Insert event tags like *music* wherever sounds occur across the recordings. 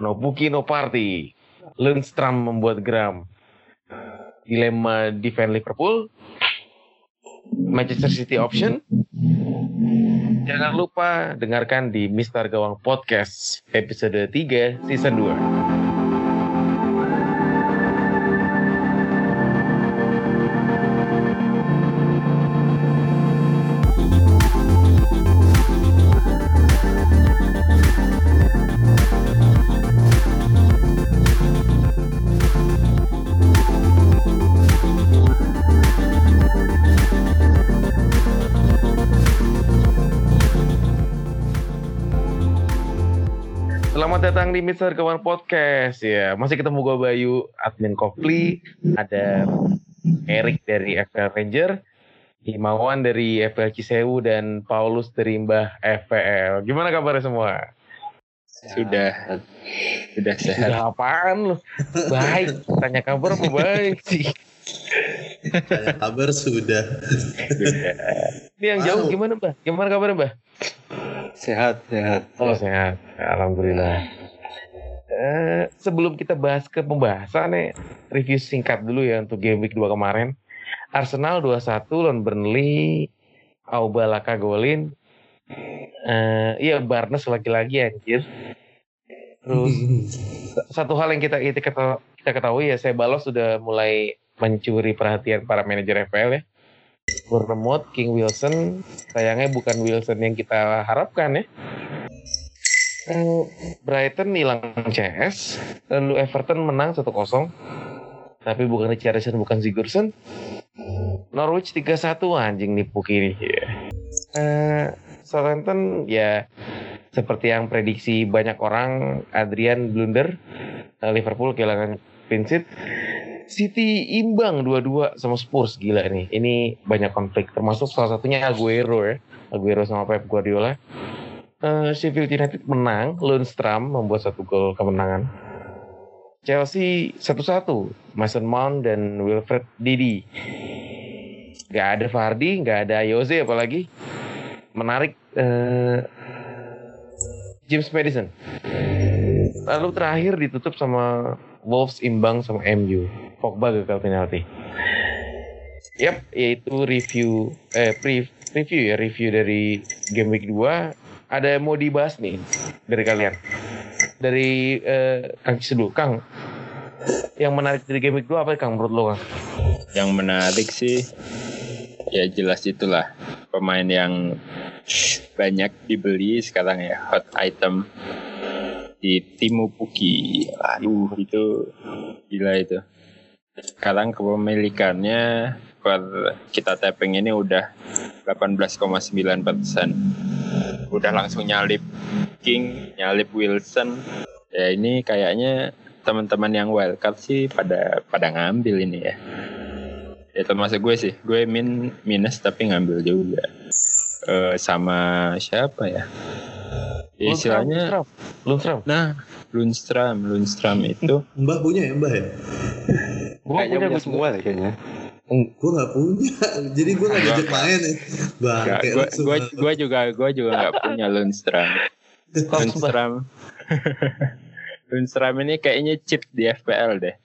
No Puki no party. Lundstram membuat geram. Dilema defend Liverpool. Manchester City option. Jangan lupa dengarkan di Mister Gawang Podcast episode 3 season 2. Mister Kawan Podcast ya. Masih ketemu gue Bayu, admin Kopli, ada Erik dari FPL Ranger, Himawan dari FPL Cisewu dan Paulus dari Mbah FPL. Gimana kabarnya semua? Sudah sudah sehat. Sudah apaan lu? Baik, tanya kabar apa baik sih? Tanya kabar sudah. Ini yang jauh gimana Mbah? Gimana kabarnya Mbah? Sehat, sehat. Oh sehat, alhamdulillah. Eh, sebelum kita bahas ke pembahasan nih, review singkat dulu ya untuk game week 2 kemarin. Arsenal 2-1 lawan Burnley, Auba Laka golin. Eh, iya Barnes lagi-lagi anjir. Terus *laughs* satu hal yang kita kita, kita ketahui ya, saya balos sudah mulai mencuri perhatian para manajer FPL ya. Bournemouth, King Wilson, sayangnya bukan Wilson yang kita harapkan ya. Eh, Brighton hilang CS, lalu Everton menang 1-0. Tapi bukan Richarlison, bukan Sigurdsson. Norwich 3-1 anjing nih Puki ini. Yeah. Uh, Southampton ya seperti yang prediksi banyak orang Adrian blunder. Uh, Liverpool kehilangan sheet. City imbang dua-dua sama Spurs gila nih. Ini banyak konflik termasuk salah satunya Aguero ya. Aguero sama Pep Guardiola. Uh, United menang, Lundstram membuat satu gol kemenangan. Chelsea satu-satu, Mason Mount dan Wilfred Didi. Gak ada Fardi, gak ada Jose apalagi. Menarik uh, James Madison. Lalu terakhir ditutup sama Wolves imbang sama MU. Pogba gagal penalti. Yap, yaitu review eh pre review ya review dari game week 2 ada yang mau dibahas nih dari kalian dari eh, Kang Cis dulu Kang yang menarik dari game 2 apa Kang menurut lo Kang? Yang menarik sih ya jelas itulah pemain yang banyak dibeli sekarang ya hot item di Timu Puki. Aduh itu gila itu. Sekarang kepemilikannya per kita tapping ini udah 18,9 persen. Udah langsung nyalip King, nyalip Wilson. Ya ini kayaknya teman-teman yang wildcard sih pada pada ngambil ini ya. Ya termasuk gue sih, gue min minus tapi ngambil juga. Uh, sama siapa ya? ya istilahnya Lundstram. Nah, Lundstram, Lundstram itu. Mbah punya ya Mbah ya? Gue kayaknya punya, punya semua kayaknya. Gue gak punya, *laughs* jadi gue gak diajak main ya. Bang, gue juga gue juga gak punya Lundstram. *laughs* Lundstram. *laughs* Lundstram ini kayaknya chip di FPL deh.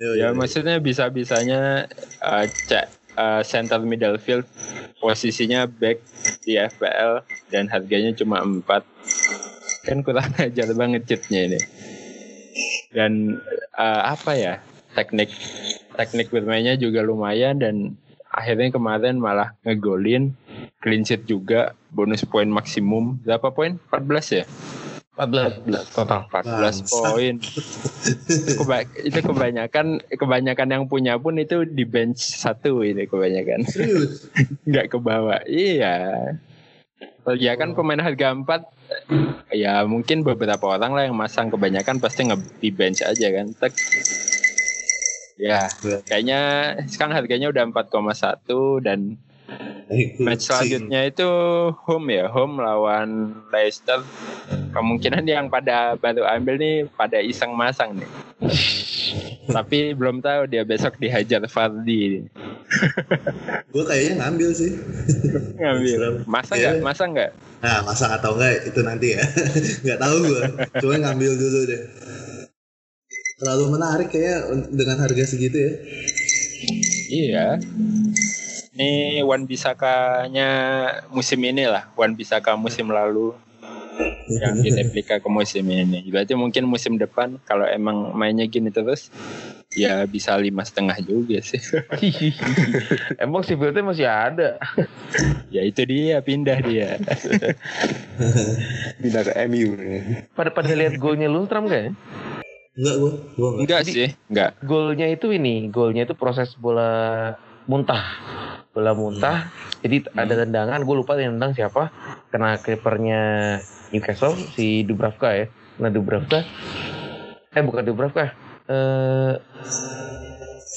ya maksudnya bisa-bisanya uh, cek uh, center middle field posisinya back di FPL dan harganya cuma 4 kan kurang ajar banget chipnya ini dan uh, apa ya teknik teknik bermainnya juga lumayan dan akhirnya kemarin malah ngegolin clean sheet juga bonus poin maksimum. Berapa poin? 14 ya? 14 total. 14 poin. *laughs* Keba itu kebanyakan kebanyakan yang punya pun itu di bench satu ini kebanyakan. Serius? *laughs* Nggak ke bawah. Iya. Ya kan pemain harga 4 ya mungkin beberapa orang lah yang masang. Kebanyakan pasti nge di bench aja kan. Tek. Ya kayaknya sekarang harganya udah 4,1 dan match selanjutnya itu home ya home lawan Leicester. Kemungkinan yang pada baru ambil nih pada iseng masang nih. *laughs* Tapi belum tahu dia besok dihajar Fardi gue kayaknya ngambil sih. Ngambil. Masa nggak? Masa nggak? Nah, masa atau enggak itu nanti ya. *laughs* Nggak tahu gue. Cuma ngambil dulu deh. Terlalu menarik kayak un- dengan harga segitu ya. Iya. Ini Wan Bisaka-nya musim ini lah. Wan Bisaka musim lalu yang *laughs* direplika ke musim ini. Berarti mungkin musim depan kalau emang mainnya gini terus ya bisa lima setengah juga sih. *laughs* Emang si build masih ada. *laughs* ya itu dia pindah dia. Pindah ke MU. Pada pada lihat golnya Lundstram gak ya? Enggak gue, gue enggak. Enggak sih, enggak. Golnya itu ini, golnya itu proses bola muntah. Bola muntah. Jadi ada tendangan, gue lupa yang tendang siapa. Kena kipernya Newcastle si Dubravka ya. Kena Dubravka. Eh bukan Dubravka. Eh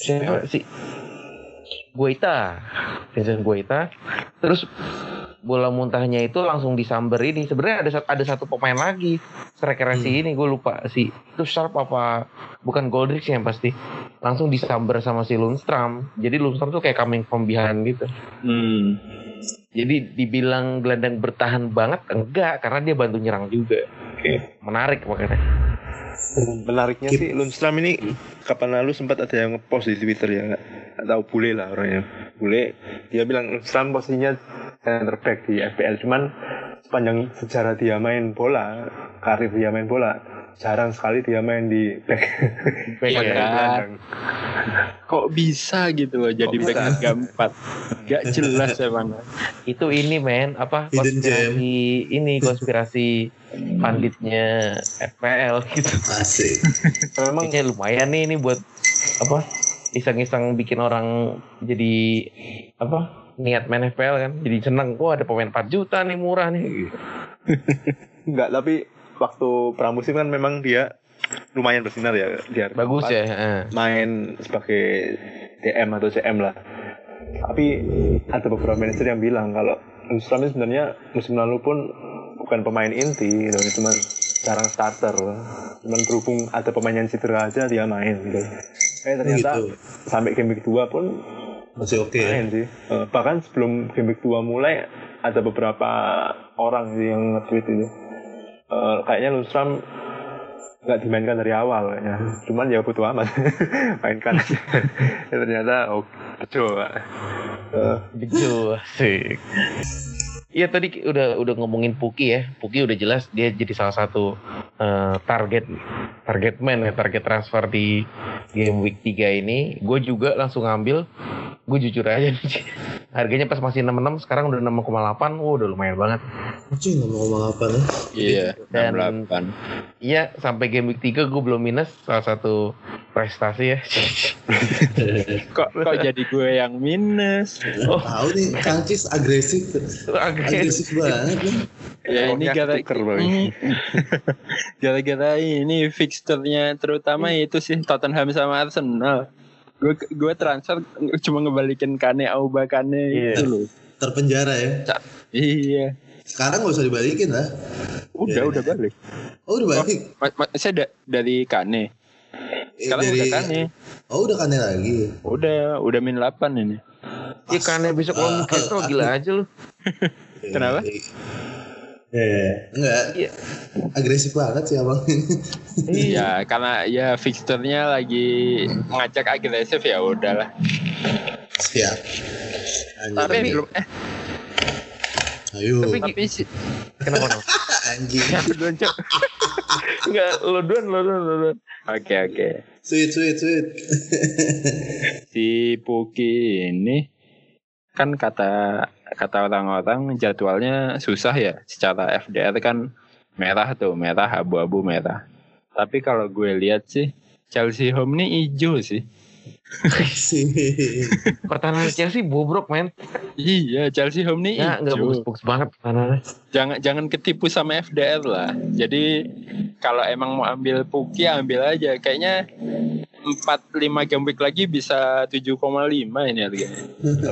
siapa sih? Guaita. Vincent Guaita. Terus bola muntahnya itu langsung disamber ini. Sebenarnya ada ada satu pemain lagi. Striker si ini gue lupa sih. Itu Sharp apa bukan Goldrich yang pasti. Langsung disamber sama si Lundstram. Jadi Lundstram tuh kayak coming from behind gitu. Hmm. Jadi dibilang gelandang bertahan banget enggak karena dia bantu nyerang juga. Oke. Menarik makanya. Menariknya Keep- sih Lundstram ini kapan lalu sempat ada yang ngepost di Twitter ya nggak tahu bule lah orangnya bule dia bilang Lundstram posisinya center back di FPL cuman sepanjang sejarah dia main bola karir dia main bola jarang sekali dia main di back *laughs* Back Iya. Sepanjang gelandang. Kok bisa gitu loh jadi bisa? back harga 4 Gak jelas emang Itu ini men apa konspirasi ini konspirasi panditnya FPL gitu. Asik. *laughs* memang Kayaknya lumayan nih ini buat apa iseng-iseng bikin orang jadi apa niat main FPL kan jadi seneng wah ada pemain 4 juta nih murah nih *laughs* nggak tapi waktu pramusim kan memang dia lumayan bersinar ya dia bagus ya main sebagai DM atau CM lah. Tapi ada beberapa manajer yang bilang kalau ini sebenarnya musim lalu pun bukan pemain inti, gitu. cuma jarang starter. Cuman berhubung ada pemain yang cedera aja dia main gitu. Eh ternyata Gitu. sampai game week 2 pun Masih oke ya. main sih. Eh, bahkan sebelum game week 2 mulai ada beberapa orang sih yang nge-tweet itu. Eh, kayaknya Lundstram nggak dimainkan dari awal kayaknya. Cuman ya butuh amat. *laughs* Mainkan aja. *laughs* ya, ternyata oh betul. Eh, Bejo, asik. Iya tadi udah udah ngomongin Puki ya. Puki udah jelas dia jadi salah satu eh, target target man ya, target transfer di game week 3 ini. Gue juga langsung ngambil. Gue jujur aja nih. Harganya pas masih 66, sekarang udah 6,8. Wah, udah lumayan banget. Cuy ngomong-ngomong apa nih? Iya Dan- 68 Iya, sampai game week 3 gue belum minus salah satu prestasi ya. *laughs* Kok kok jadi gue yang minus Oh, Tahu nih Kangcis agresif. Agresif banget nih. Ya ini Pokoknya gara tuker, Bang. Hmm. *laughs* gara-gara ini fixturnya terutama itu sih Tottenham sama Arsenal. Gue gue transfer cuma ngebalikin Kane Auba Kane Iya. itu loh. Terpenjara ya. Iya. Sekarang nggak usah dibalikin lah. Udah Iya. udah balik. Oh udah balik. Ma- ma- saya da- dari Kane. Eh, Sekarang dari- udah Kane. Oh udah kane lagi. Udah udah min 8 ini. Iya karena besok lawan Newcastle gila aja lu. *laughs* Kenapa? Eh, enggak. Iya. Agresif banget sih abang. Iya, karena ya fixturnya lagi ngajak agresif ya udahlah. Siap. Anjing. Tapi belum eh Ayo. Tapi- tapi sih Kenapa no? *laughs* Anjing. Aku duluan cok. Enggak, lo duluan, lo duluan, lo duluan. Oke oke. Sweet sweet sweet. *laughs* Si Puki ini kan kata kata orang-orang jadwalnya susah ya secara FDR kan merah tuh merah abu-abu merah. Tapi kalau gue lihat sih Chelsea home ini hijau sih. Sih. Pertahanan Chelsea bobrok men. Iya Chelsea home ini Ya nggak hijau. bagus-bagus banget pertahanannya. jangan jangan ketipu sama FDR lah. Jadi kalau emang mau ambil Puki ambil aja. Kayaknya 4 5 game week lagi bisa 7,5 ini harganya.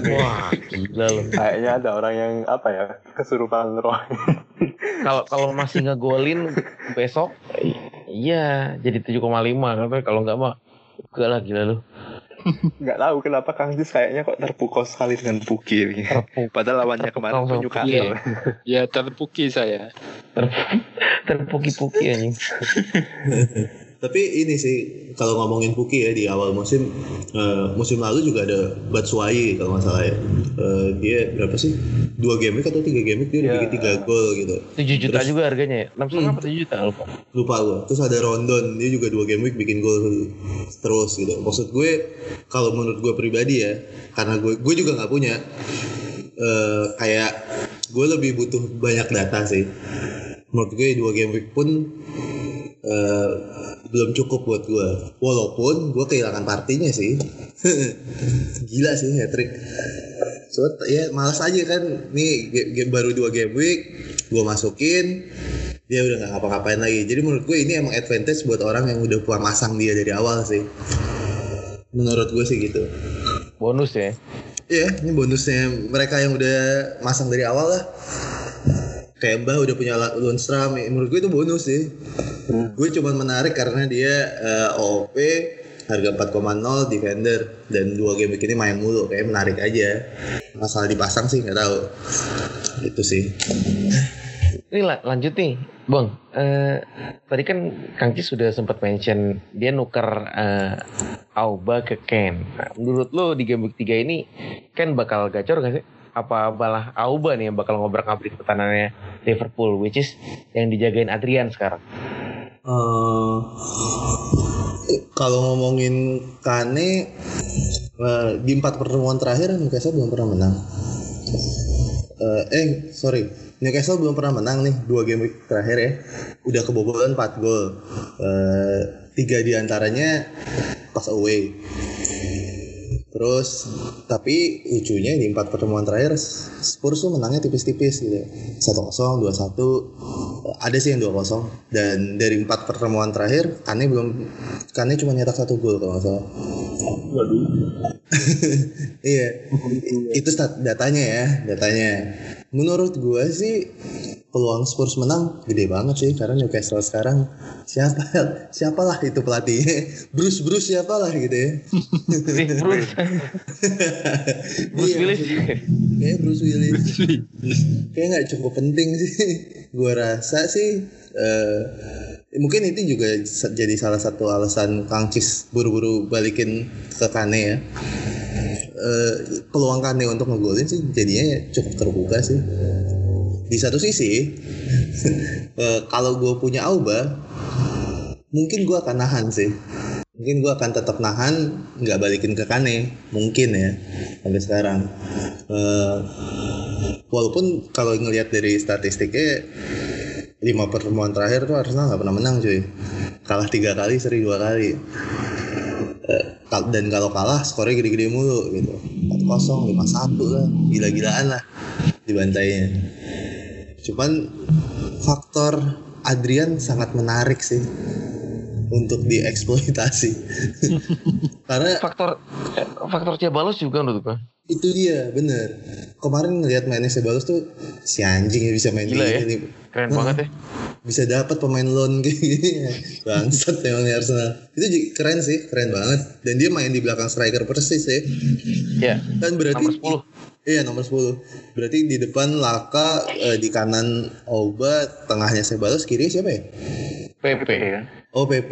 Wah gila lo. Kayaknya ada orang yang apa ya kesurupan roh. *laughs* Kalau kalau masih ngegolin besok, iya jadi 7,5 katanya kalau nggak mah enggak lah gila lu. Nggak tahu kenapa Kang Jis kayaknya kok terpukau sekali dengan Puki. Padahal lawannya kemarin sama Newcastle. Ya terpuki saya. Terpuki-puki anjing. *laughs* Tapi ini sih kalau ngomongin Puki ya di awal musim eh, musim lalu juga ada Batshuayi kalau nggak salah ya. Eh, dia berapa sih? Dua game week atau tiga game week dia udah Ya. bikin tiga gol gitu. 7 juta Terus- juga harganya ya. 6 Hmm. apa 7 juta lupa. lupa gue terus ada Rondon dia juga dua game week bikin gol terus gitu maksud gue kalau menurut gue pribadi ya karena gue gue juga nggak punya eh, kayak gue lebih butuh banyak data sih menurut gue dua game week pun eh, belum cukup buat gue walaupun gue kehilangan partinya sih. *laughs* Gila sih hat trick so ya malas aja kan. Nih ge- ge- baru dua game week gue masukin dia udah nggak ngapa-ngapain lagi. Jadi menurut gue ini emang advantage buat orang yang udah pulang masang dia dari awal sih. Menurut gue sih gitu. Bonus ya. iya ini bonusnya. Mereka yang udah masang dari awal lah. Kayak Mbah udah punya Lundstram ya, menurut gue itu bonus sih gue cuman menarik karena dia eh, OOP harga 4,0 defender dan dua game ini main mulu kayak menarik aja masalah dipasang sih nggak tahu itu sih Ini la- lanjut nih, Bang. Eh, tadi kan Kang Cis sudah sempat mention dia nuker eh, Auba ke Ken. Nah, menurut lo di game week 3 ini Ken bakal gacor gak sih? Apa malah Auba nih yang bakal ngobrak-ngabrik pertahanannya Liverpool, which is yang dijagain Adrian sekarang? Eh, kalau ngomongin Kane eh, di empat pertemuan terakhir Newcastle belum pernah menang. Eh, eh sorry Newcastle belum pernah menang nih dua game terakhir ya. Udah kebobolan 4 gol. Eh, tiga di antaranya pas away. Terus tapi lucunya di empat pertemuan terakhir Spurs tuh menangnya tipis-tipis gitu. 1-0, 2-1, ada sih yang 2-0 dan dari empat pertemuan terakhir Kane belum Kane cuma nyetak satu gol kalau nggak salah. *laughs* iya. Itu stat datanya ya, datanya. Menurut gua sih peluang Spurs menang gede banget sih karena Newcastle sekarang siapa *laughs* siapalah itu pelatihnya *laughs* Bruce Bruce siapalah gitu ya *laughs* Bruce. Bruce Iya, Willis. maksudnya. Kayaknya Bruce Willis. Kayak nggak cukup penting sih. Gua rasa sih eh, mungkin itu juga jadi salah satu alasan Kang Cis buru-buru balikin ke Kane ya. Eh, peluang Kane untuk ngegolin sih jadinya cukup terbuka sih. Di satu sisi, *laughs* eh, kalau gue punya Auba, mungkin gue akan nahan sih. Mungkin gue akan tetap nahan nggak balikin ke Kane mungkin ya sampai sekarang. Eh, walaupun kalau ngelihat dari statistiknya lima pertemuan terakhir tuh Arsenal nggak pernah menang cuy. Kalah tiga kali seri dua kali. kal- dan kalau kalah skornya gede-gede mulu gitu. 4-0 5-1 lah. Gila-gilaan lah dibantainya. Cuman faktor Adrian sangat menarik sih untuk dieksploitasi. *laughs* Karena Faktor eh, faktor Cebalos juga menurut gua. itu dia bener. Kemarin ngeliat mainnya Sebalos tuh si anjing ya bisa main Gila ya. gini Keren Nah, banget ya. bisa dapat pemain loan *laughs* kayak gini bangsat emang nih Arsenal itu keren sih keren banget dan dia main di belakang striker persis ya Ya. kan berarti Nomor 10. iya nomor 10 berarti di depan Laka eh, di kanan Oba tengahnya Sebalos kiri siapa ya PP. oh PP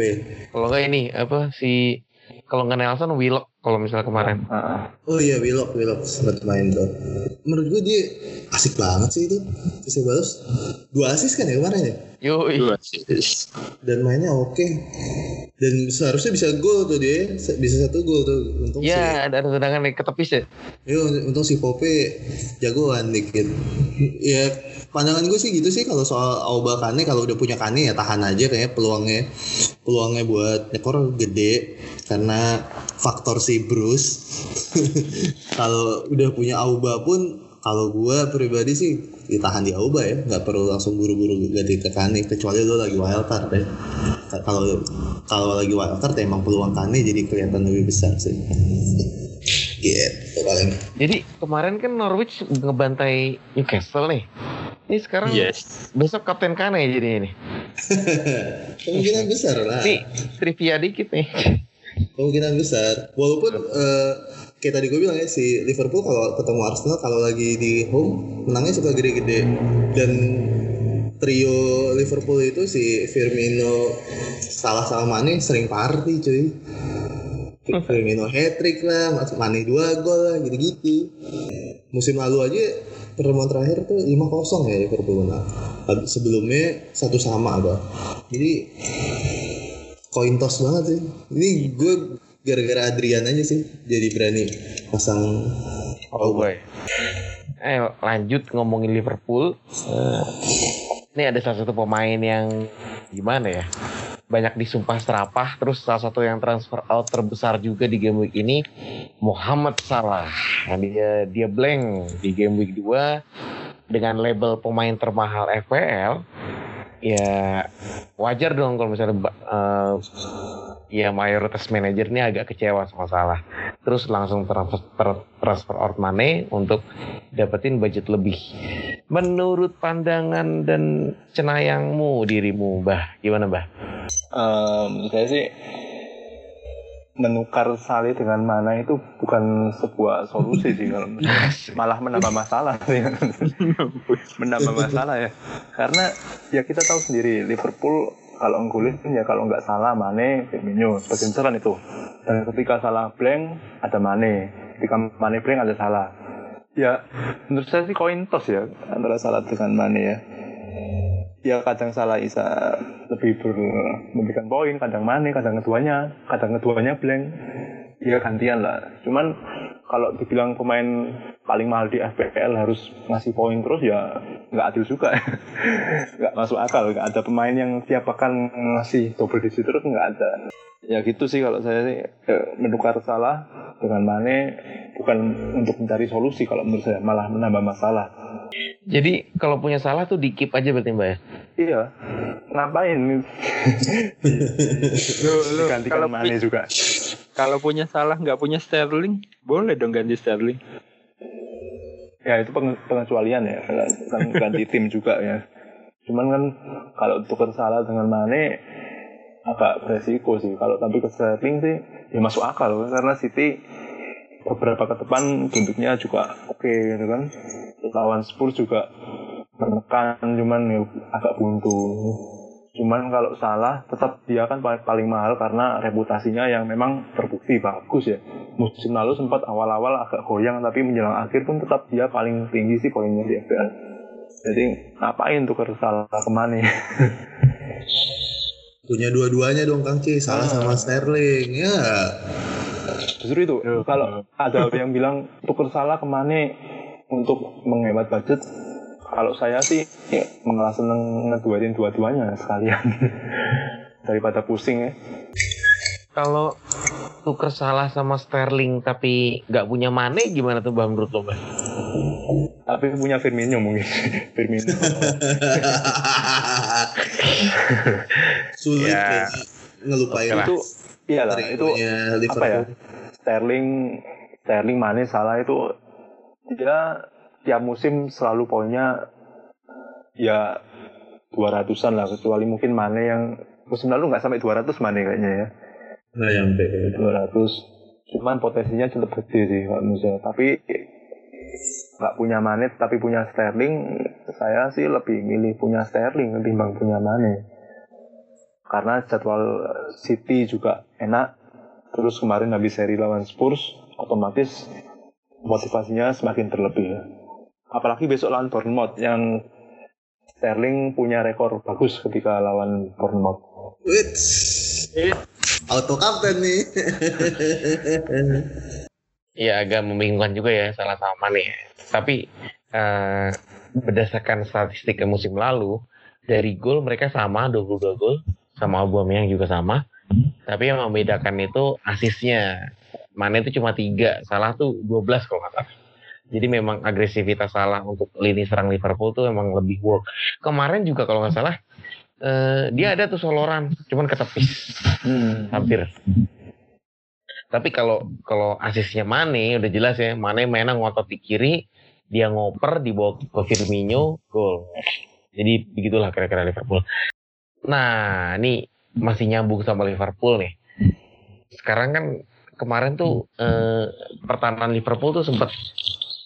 Kalau nggak ini apa si kalau nggak Nelson Willock kalau misalnya kemarin. Ah, Oh iya Willock Willock sempat main tuh. Menurut gue dia asik banget sih itu. Si Sebalos dua asis kan ya kemarin ya. Yoi. Dua assist. Dan mainnya oke. Dan seharusnya bisa gol tuh dia. Bisa satu gol tuh. Untung Ya ada ada tendangan yang ketepis ya. Yo, untung si Pope jagoan dikit. ya pandangan gue sih gitu sih kalau soal Auba Kane kalau udah punya Kane ya tahan aja kayaknya peluangnya peluangnya buat nyekor gede. Karena faktor si Bruce *laughs* kalau udah punya Auba pun kalau gue pribadi sih ditahan di Auba ya. Nggak perlu langsung buru-buru ganti ke Kane kecuali lo lagi wildcard ya. Ka- kalau kalau lagi wildcard ya emang peluang Kane jadi kelihatan lebih besar sih. Gitu paling. Jadi kemarin kan Norwich ngebantai Newcastle nih. Ini sekarang Yes. besok Kapten Kane jadi ini. *laughs* kemungkinan besar lah Nih trivia dikit nih. kemungkinan besar. Walaupun eh, kayak tadi gue bilang ya si Liverpool kalau ketemu Arsenal kalau lagi di home menangnya suka gede-gede dan trio Liverpool itu si Firmino salah sama Mane sering party cuy. Firmino hat trick lah, Mas- Mane dua gol lah gitu-gitu. Musim lalu aja pertemuan terakhir tuh 5-0 ya Liverpool menang. Sebelumnya satu sama apa. Jadi koin toss banget sih. Ini gue gara-gara Adrian aja sih jadi berani pasang Oh boy. Eh lanjut ngomongin Liverpool. Eh, ini ada salah satu pemain yang gimana ya? Banyak disumpah serapah. Terus salah satu yang transfer out terbesar juga di game week ini Muhammad Salah. Nah, dia dia blank di game week 2 dengan label pemain termahal FPL. Ya wajar dong kalau misalnya eh, ya mayoritas manajer ini agak kecewa sama Salah. Terus langsung transfer, ter- transfer out Mane untuk dapetin budget lebih. Menurut pandangan dan cenayangmu dirimu, Bah, gimana Bah? Eh, menurut saya sih menukar Saleh dengan mana itu bukan sebuah solusi sih kalau *laughs* malah menambah masalah sih *laughs* menambah masalah ya karena ya kita tahu sendiri Liverpool kalau nggulis ya kalau nggak salah Mane Firmino besar kan itu. Dan ketika salah blank ada Mane ketika Mane blank ada salah. Ya menurut saya sih koin toss ya antara salah dengan Mane ya. Ya kadang salah bisa lebih ber, memberikan poin, kadang Mane, kadang keduanya, kadang keduanya blank. Ya gantian lah. Cuman kalau dibilang pemain paling mahal di FPL harus ngasih poin terus ya nggak adil juga. *laughs* nggak masuk akal. Nggak ada pemain yang tiap akan ngasih double digit terus nggak ada. Ya gitu sih kalau saya sih eh, menukar salah dengan Mane bukan untuk mencari solusi kalau menurut saya malah menambah masalah. Jadi kalau punya salah tuh di keep aja berarti Mbak ya? Iya, ngapain? *laughs* Lu, lu, Digantikan kalau, Mane juga. Kalau punya salah nggak punya Sterling, boleh dong ganti Sterling. Ya itu penge- pengecualian ya, kan ganti tim juga ya. Cuman kan kalau tukar salah dengan Mane agak beresiko sih. Kalau tapi ke Sterling sih ya masuk akal karena City beberapa ke depan bentuknya juga oke gitu kan. Lawan Spurs juga menekan cuman ya agak buntu. Cuman kalau salah tetap dia kan paling, paling mahal karena reputasinya yang memang terbukti bagus ya. Musim lalu sempat awal-awal agak goyang tapi menjelang akhir pun tetap dia paling tinggi sih poinnya di FPL. Jadi ngapain tuh salah ke mana? *laughs* punya dua-duanya dong Kang Ci, salah Ah. sama Sterling. Ya. Justru itu kalau ada yang bilang tuker salah ke mana untuk menghemat budget. Kalau saya sih ya, malah seneng ngeduetin dua-duanya sekalian *laughs* daripada pusing ya. Kalau tuker salah sama Sterling tapi nggak punya Mane gimana tuh Bah menurut lo Bah? Tapi punya Firmino mungkin. *laughs* Firmino. *laughs* Sulit Ya. ya. ngelupain itu iyalah itu apa Liverpool. ya Sterling Sterling Mane salah itu dia tiap musim selalu poinnya ya 200-an lah kecuali mungkin Mane yang musim lalu nggak sampai 200 Mane kayaknya ya Nah, nyampe. 200 cuman potensinya cukup gede sih menurut saya tapi nggak punya Mane tapi punya Sterling saya sih lebih milih punya Sterling ketimbang punya Mane karena jadwal City juga enak terus kemarin habis seri lawan Spurs otomatis motivasinya semakin terlebih ya. Apalagi besok lawan Bournemouth yang Sterling punya rekor bagus ketika lawan Bournemouth Wits. Auto kapten nih. *laughs* Ya agak membingungkan juga ya salah sama Mane. ya. Tapi eh, berdasarkan statistik musim lalu dari gol mereka sama 22 gol sama Aubameyang juga sama. Tapi yang membedakan itu asisnya. Mane itu cuma tiga, salah tuh 12 kalau nggak salah. Jadi memang agresivitas salah untuk lini serang Liverpool tuh memang lebih work. Kemarin juga kalau nggak salah eh, dia ada tuh soloran, cuman ketepis hampir. Tapi kalau kalau asisnya Mane udah jelas ya, Mane mainnya ngotot di kiri, dia ngoper dibawa ke Firmino, gol. Jadi begitulah kira-kira Liverpool. Nah, ini masih nyambung sama Liverpool nih. sekarang kan kemarin tuh eh, pertahanan Liverpool tuh sempat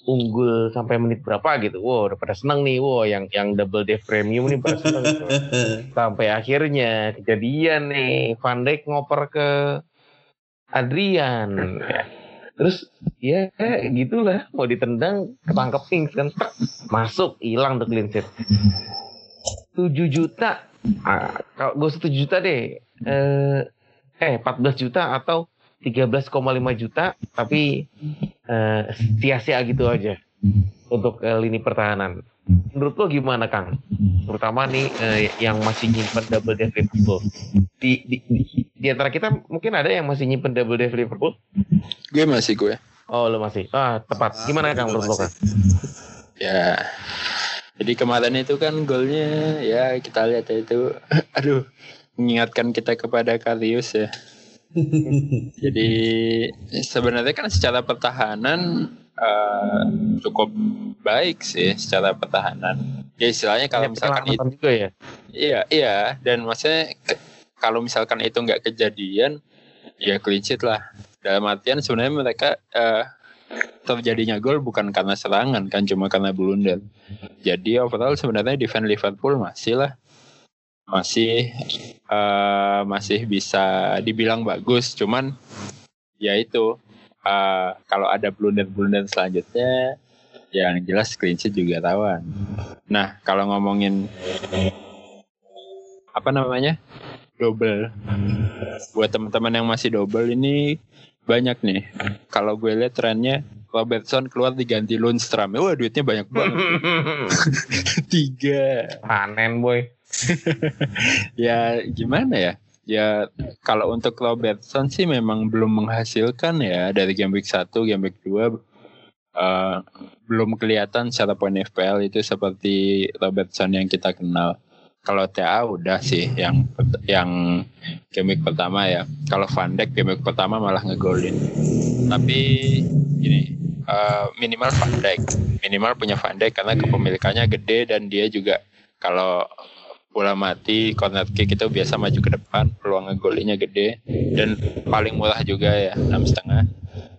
unggul sampai menit berapa gitu. Wow, udah pada seneng nih. Wow, yang yang double dev premium nih pada seneng. gitu. *laughs* Sampai akhirnya kejadian nih Van Dijk ngoper ke Adrian. Ya. Terus ya gitulah mau ditendang ketangkep Ings kan masuk hilang tuh clean sheet. 7 juta ah, kalau gue 7 juta deh eh eh 14 juta atau 13,5 juta tapi eh, sia-sia gitu aja untuk eh, lini pertahanan. Menurut lo gimana Kang? Terutama nih eh, yang masih nyimpen double dev Liverpool. Di, di, di, di antara kita mungkin ada yang masih nyimpen double dev Liverpool? Gue masih gue. Oh lo masih. Ah tepat. Gimana Kang menurut lo Kang? Ya. Jadi kemarin itu kan golnya ya kita lihat itu *laughs* aduh mengingatkan kita kepada Karius ya. Jadi sebenarnya kan secara pertahanan eh, cukup baik sih secara pertahanan. Ya istilahnya kalau Banyak misalkan itu juga ya. Iya, iya. Dan maksudnya ke- kalau misalkan itu nggak kejadian, ya clean sheet lah. Dalam artian sebenarnya mereka eh, terjadinya gol bukan karena serangan kan, cuma karena blunder. Jadi overall sebenarnya defense Liverpool masih lah, masih eh, masih bisa dibilang bagus. Cuman ya itu eh, kalau ada blunder-blunder selanjutnya, yang jelas clean sheet juga rawan. Nah kalau ngomongin apa namanya double buat teman-teman yang masih double ini banyak nih kalau gue lihat trennya Robertson keluar diganti Lundstram wah duitnya banyak banget *laughs* *laughs* tiga Panen boy. *laughs* ya gimana ya? Ya kalau untuk Robertson sih memang belum menghasilkan ya. Dari game week 1 game week 2 eh, belum kelihatan secara poin FPL itu seperti Robertson yang kita kenal. Kalau TA udah sih yang yang game week pertama ya. Kalau Van Dijk game week pertama malah ngegolin. Tapi gini eh, minimal Van Dijk. Minimal punya Van Dijk karena kepemilikannya gede dan dia juga kalau bola mati corner kick itu biasa maju ke depan peluang ngegolinya gede dan paling murah juga ya enam setengah.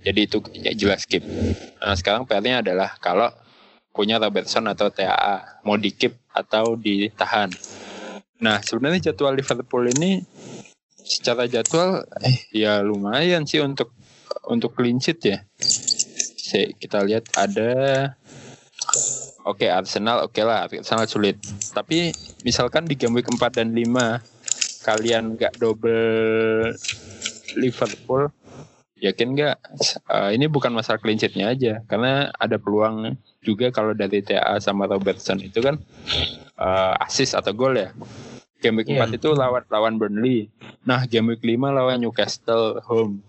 Jadi itu ya jelas skip. Nah sekarang PR-nya adalah kalau punya Robertson atau TAA mau di keep atau ditahan. Nah sebenarnya jadwal Liverpool ini secara jadwal eh ya lumayan sih untuk untuk clean sheet ya. Si- kita lihat ada Oke Arsenal oke lah Arsenal sulit. Tapi misalkan di game week 4 dan 5 kalian nggak double Liverpool yakin nggak? Eh, ini bukan masalah clean sheet-nya aja karena ada peluang juga kalau dari TA sama Robertson itu kan eh, assist atau gol ya. Game week Iya. 4 itu lawan lawan Burnley. Nah game week 5 lawan Newcastle home.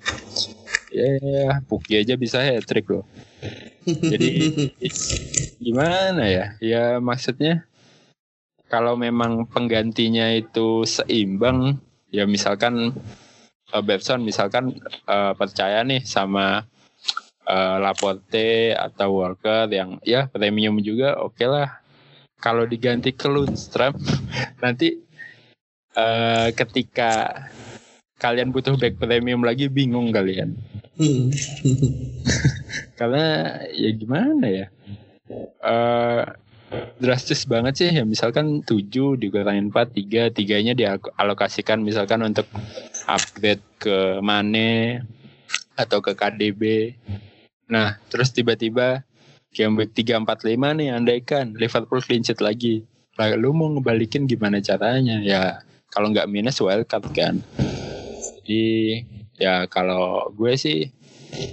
Ya Puki aja bisa hat trick loh jadi gimana ya? Ya maksudnya kalau memang penggantinya itu seimbang, ya misalkan Robertson misalkan eh, percaya nih sama eh, Laporte atau Walker yang ya premium juga oke lah. Kalau diganti ke Lundstram *laughs* nanti eh, ketika kalian butuh back premium lagi bingung kalian *laughs* karena ya gimana ya? Eh drastis banget sih. Ya misalkan 7 dikurangin 4 3 tiganya dialokasikan misalkan untuk upgrade ke Mane atau ke KDB nah terus tiba-tiba game week 3 4 5 nih andaikan Liverpool clean sheet lagi lalu mau ngebalikin gimana caranya? Ya kalau nggak minus wildcard kan. Jadi ya kalau gue sih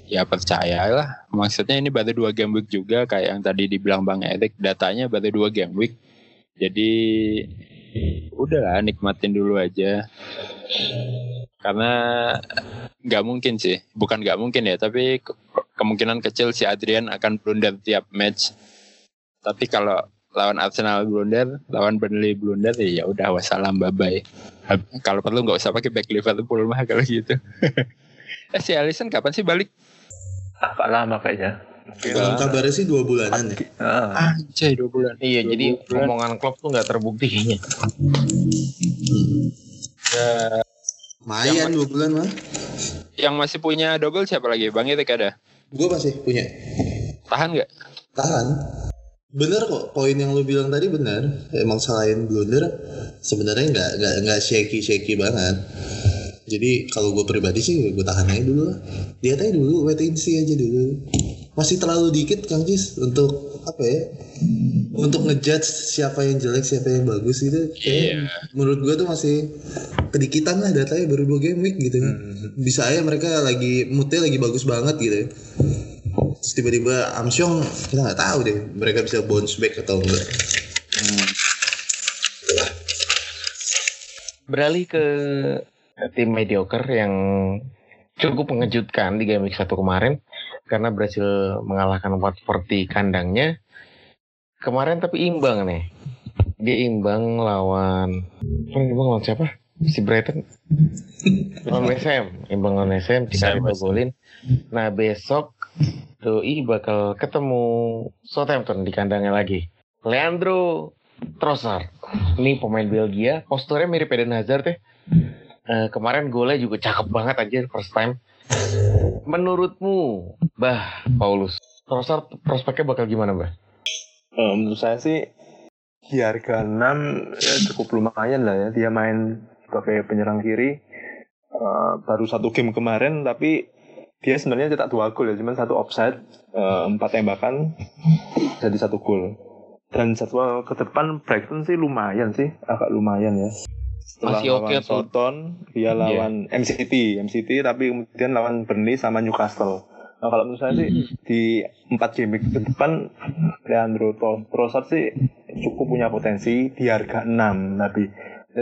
ya percayalah. Maksudnya ini baru dua game week juga kayak yang tadi dibilang bang Erik datanya baru dua game week. Jadi udahlah nikmatin dulu aja. Karena nggak mungkin sih. Bukan nggak mungkin ya tapi ke- kemungkinan kecil si Adrian akan blunder tiap match. Tapi kalau lawan Arsenal blunder lawan Burnley blunder ya udah wassalam bye bye kalau perlu nggak usah pakai back Liverpool mah kalau gitu *laughs* eh si Alisson kapan sih balik Agak lama kayaknya. Konon kabarnya sih dua bulanan ya. Ah, Anjay dua bulan. Iya, jadi bulan. omongan Klopp tuh nggak terbukti kayaknya. Lumayan dua bulan mah. yang masih punya double siapa lagi? Bang Itik ada? Gue masih punya. Tahan nggak? Tahan. Bener kok, poin yang lu bilang tadi benar. Emang selain blunder, sebenarnya nggak nggak nggak shaky shaky banget. Jadi kalau gue pribadi sih gue tahan aja dulu lah. Lihat aja dulu, wait and see aja dulu. Masih terlalu dikit Kang Cis untuk apa ya? Untuk ngejudge siapa yang jelek, siapa yang bagus gitu. Kayak Menurut gue tuh masih kedikitan lah datanya baru dua game week gitu. Bisa aja mereka lagi moodnya lagi bagus banget gitu. Terus tiba-tiba Amsyong kita nggak tahu deh mereka bisa bounce back atau enggak. Beralih ke tim mediocre yang cukup mengejutkan di game week 1 kemarin karena berhasil mengalahkan Watford di kandangnya. Kemarin tapi imbang nih. Dia imbang lawan Kemarin imbang lawan siapa? Si Brighton. lawan Ham. Imbang lawan West Ham. golin. Nah, besok Doi bakal ketemu Southampton di kandangnya lagi. Leandro Trossard. Ini pemain Belgia, posturnya mirip Eden Hazard ya. Eh, kemarin golnya juga cakep banget aja first time. Menurutmu, Bah Paulus, Trossard prospeknya bakal gimana, Bah? Eh, menurut saya sih di harga 6 ya cukup lumayan lah ya. Dia main sebagai penyerang kiri eh, baru satu game kemarin tapi dia sebenarnya cetak dua gol ya, cuman satu offside, eh, empat tembakan jadi satu gol. Dan jadwal ke depan Brighton sih lumayan sih, agak lumayan ya. Setelah Masih lawan tuh. Southampton, dia Iya. lawan MCT, MCT tapi kemudian lawan Burnley sama Newcastle. Nah, kalau menurut saya sih di empat game ke depan Leandro Tro- Trossard sih cukup punya potensi di harga 6 tapi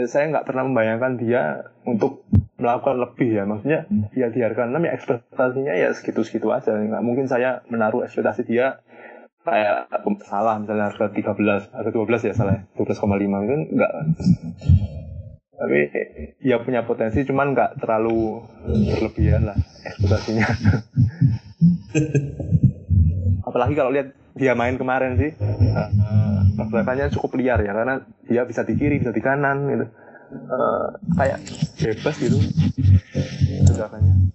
saya nggak pernah membayangkan dia untuk melakukan lebih ya maksudnya ya di harga 6 ya ekspektasinya ya segitu-segitu aja nggak mungkin saya menaruh ekspektasi dia kayak salah misalnya harga 13 harga 12 ya salah ya 12,5 itu enggak tapi ya punya potensi cuman nggak terlalu berlebihan lah ekspektasinya. *laughs* Apalagi kalau lihat dia main kemarin sih. Uh, pergerakannya cukup liar ya karena dia bisa di kiri bisa di kanan gitu. Eh, kayak bebas gitu. Pergerakannya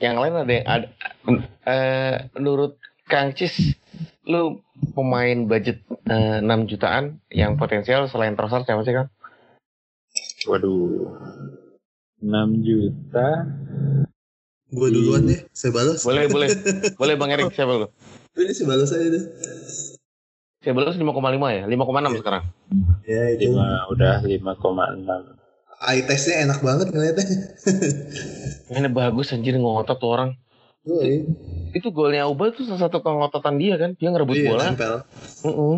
Yang lain ada yang ada, eh, menurut Kang Cis, lu pemain budget eh, 6 jutaan yang potensial selain Trossard siapa sih, Kang? Waduh. 6 juta. Gue duluan deh, saya balas. Boleh, boleh. *laughs* boleh Bang Erik, siapa lu? Ini saya balas aja deh. Saya balas 5,5 ya? 5,6 sekarang. Ya itu. Lima, udah 5,6. Eye testnya enak banget ngeliatnya. *laughs* Mainnya bagus anjir ngotot tuh orang. Woi. Itu golnya Auba tuh salah satu kengototan dia kan. Dia ngerebut Iya, bola. nempel. Mm-mm.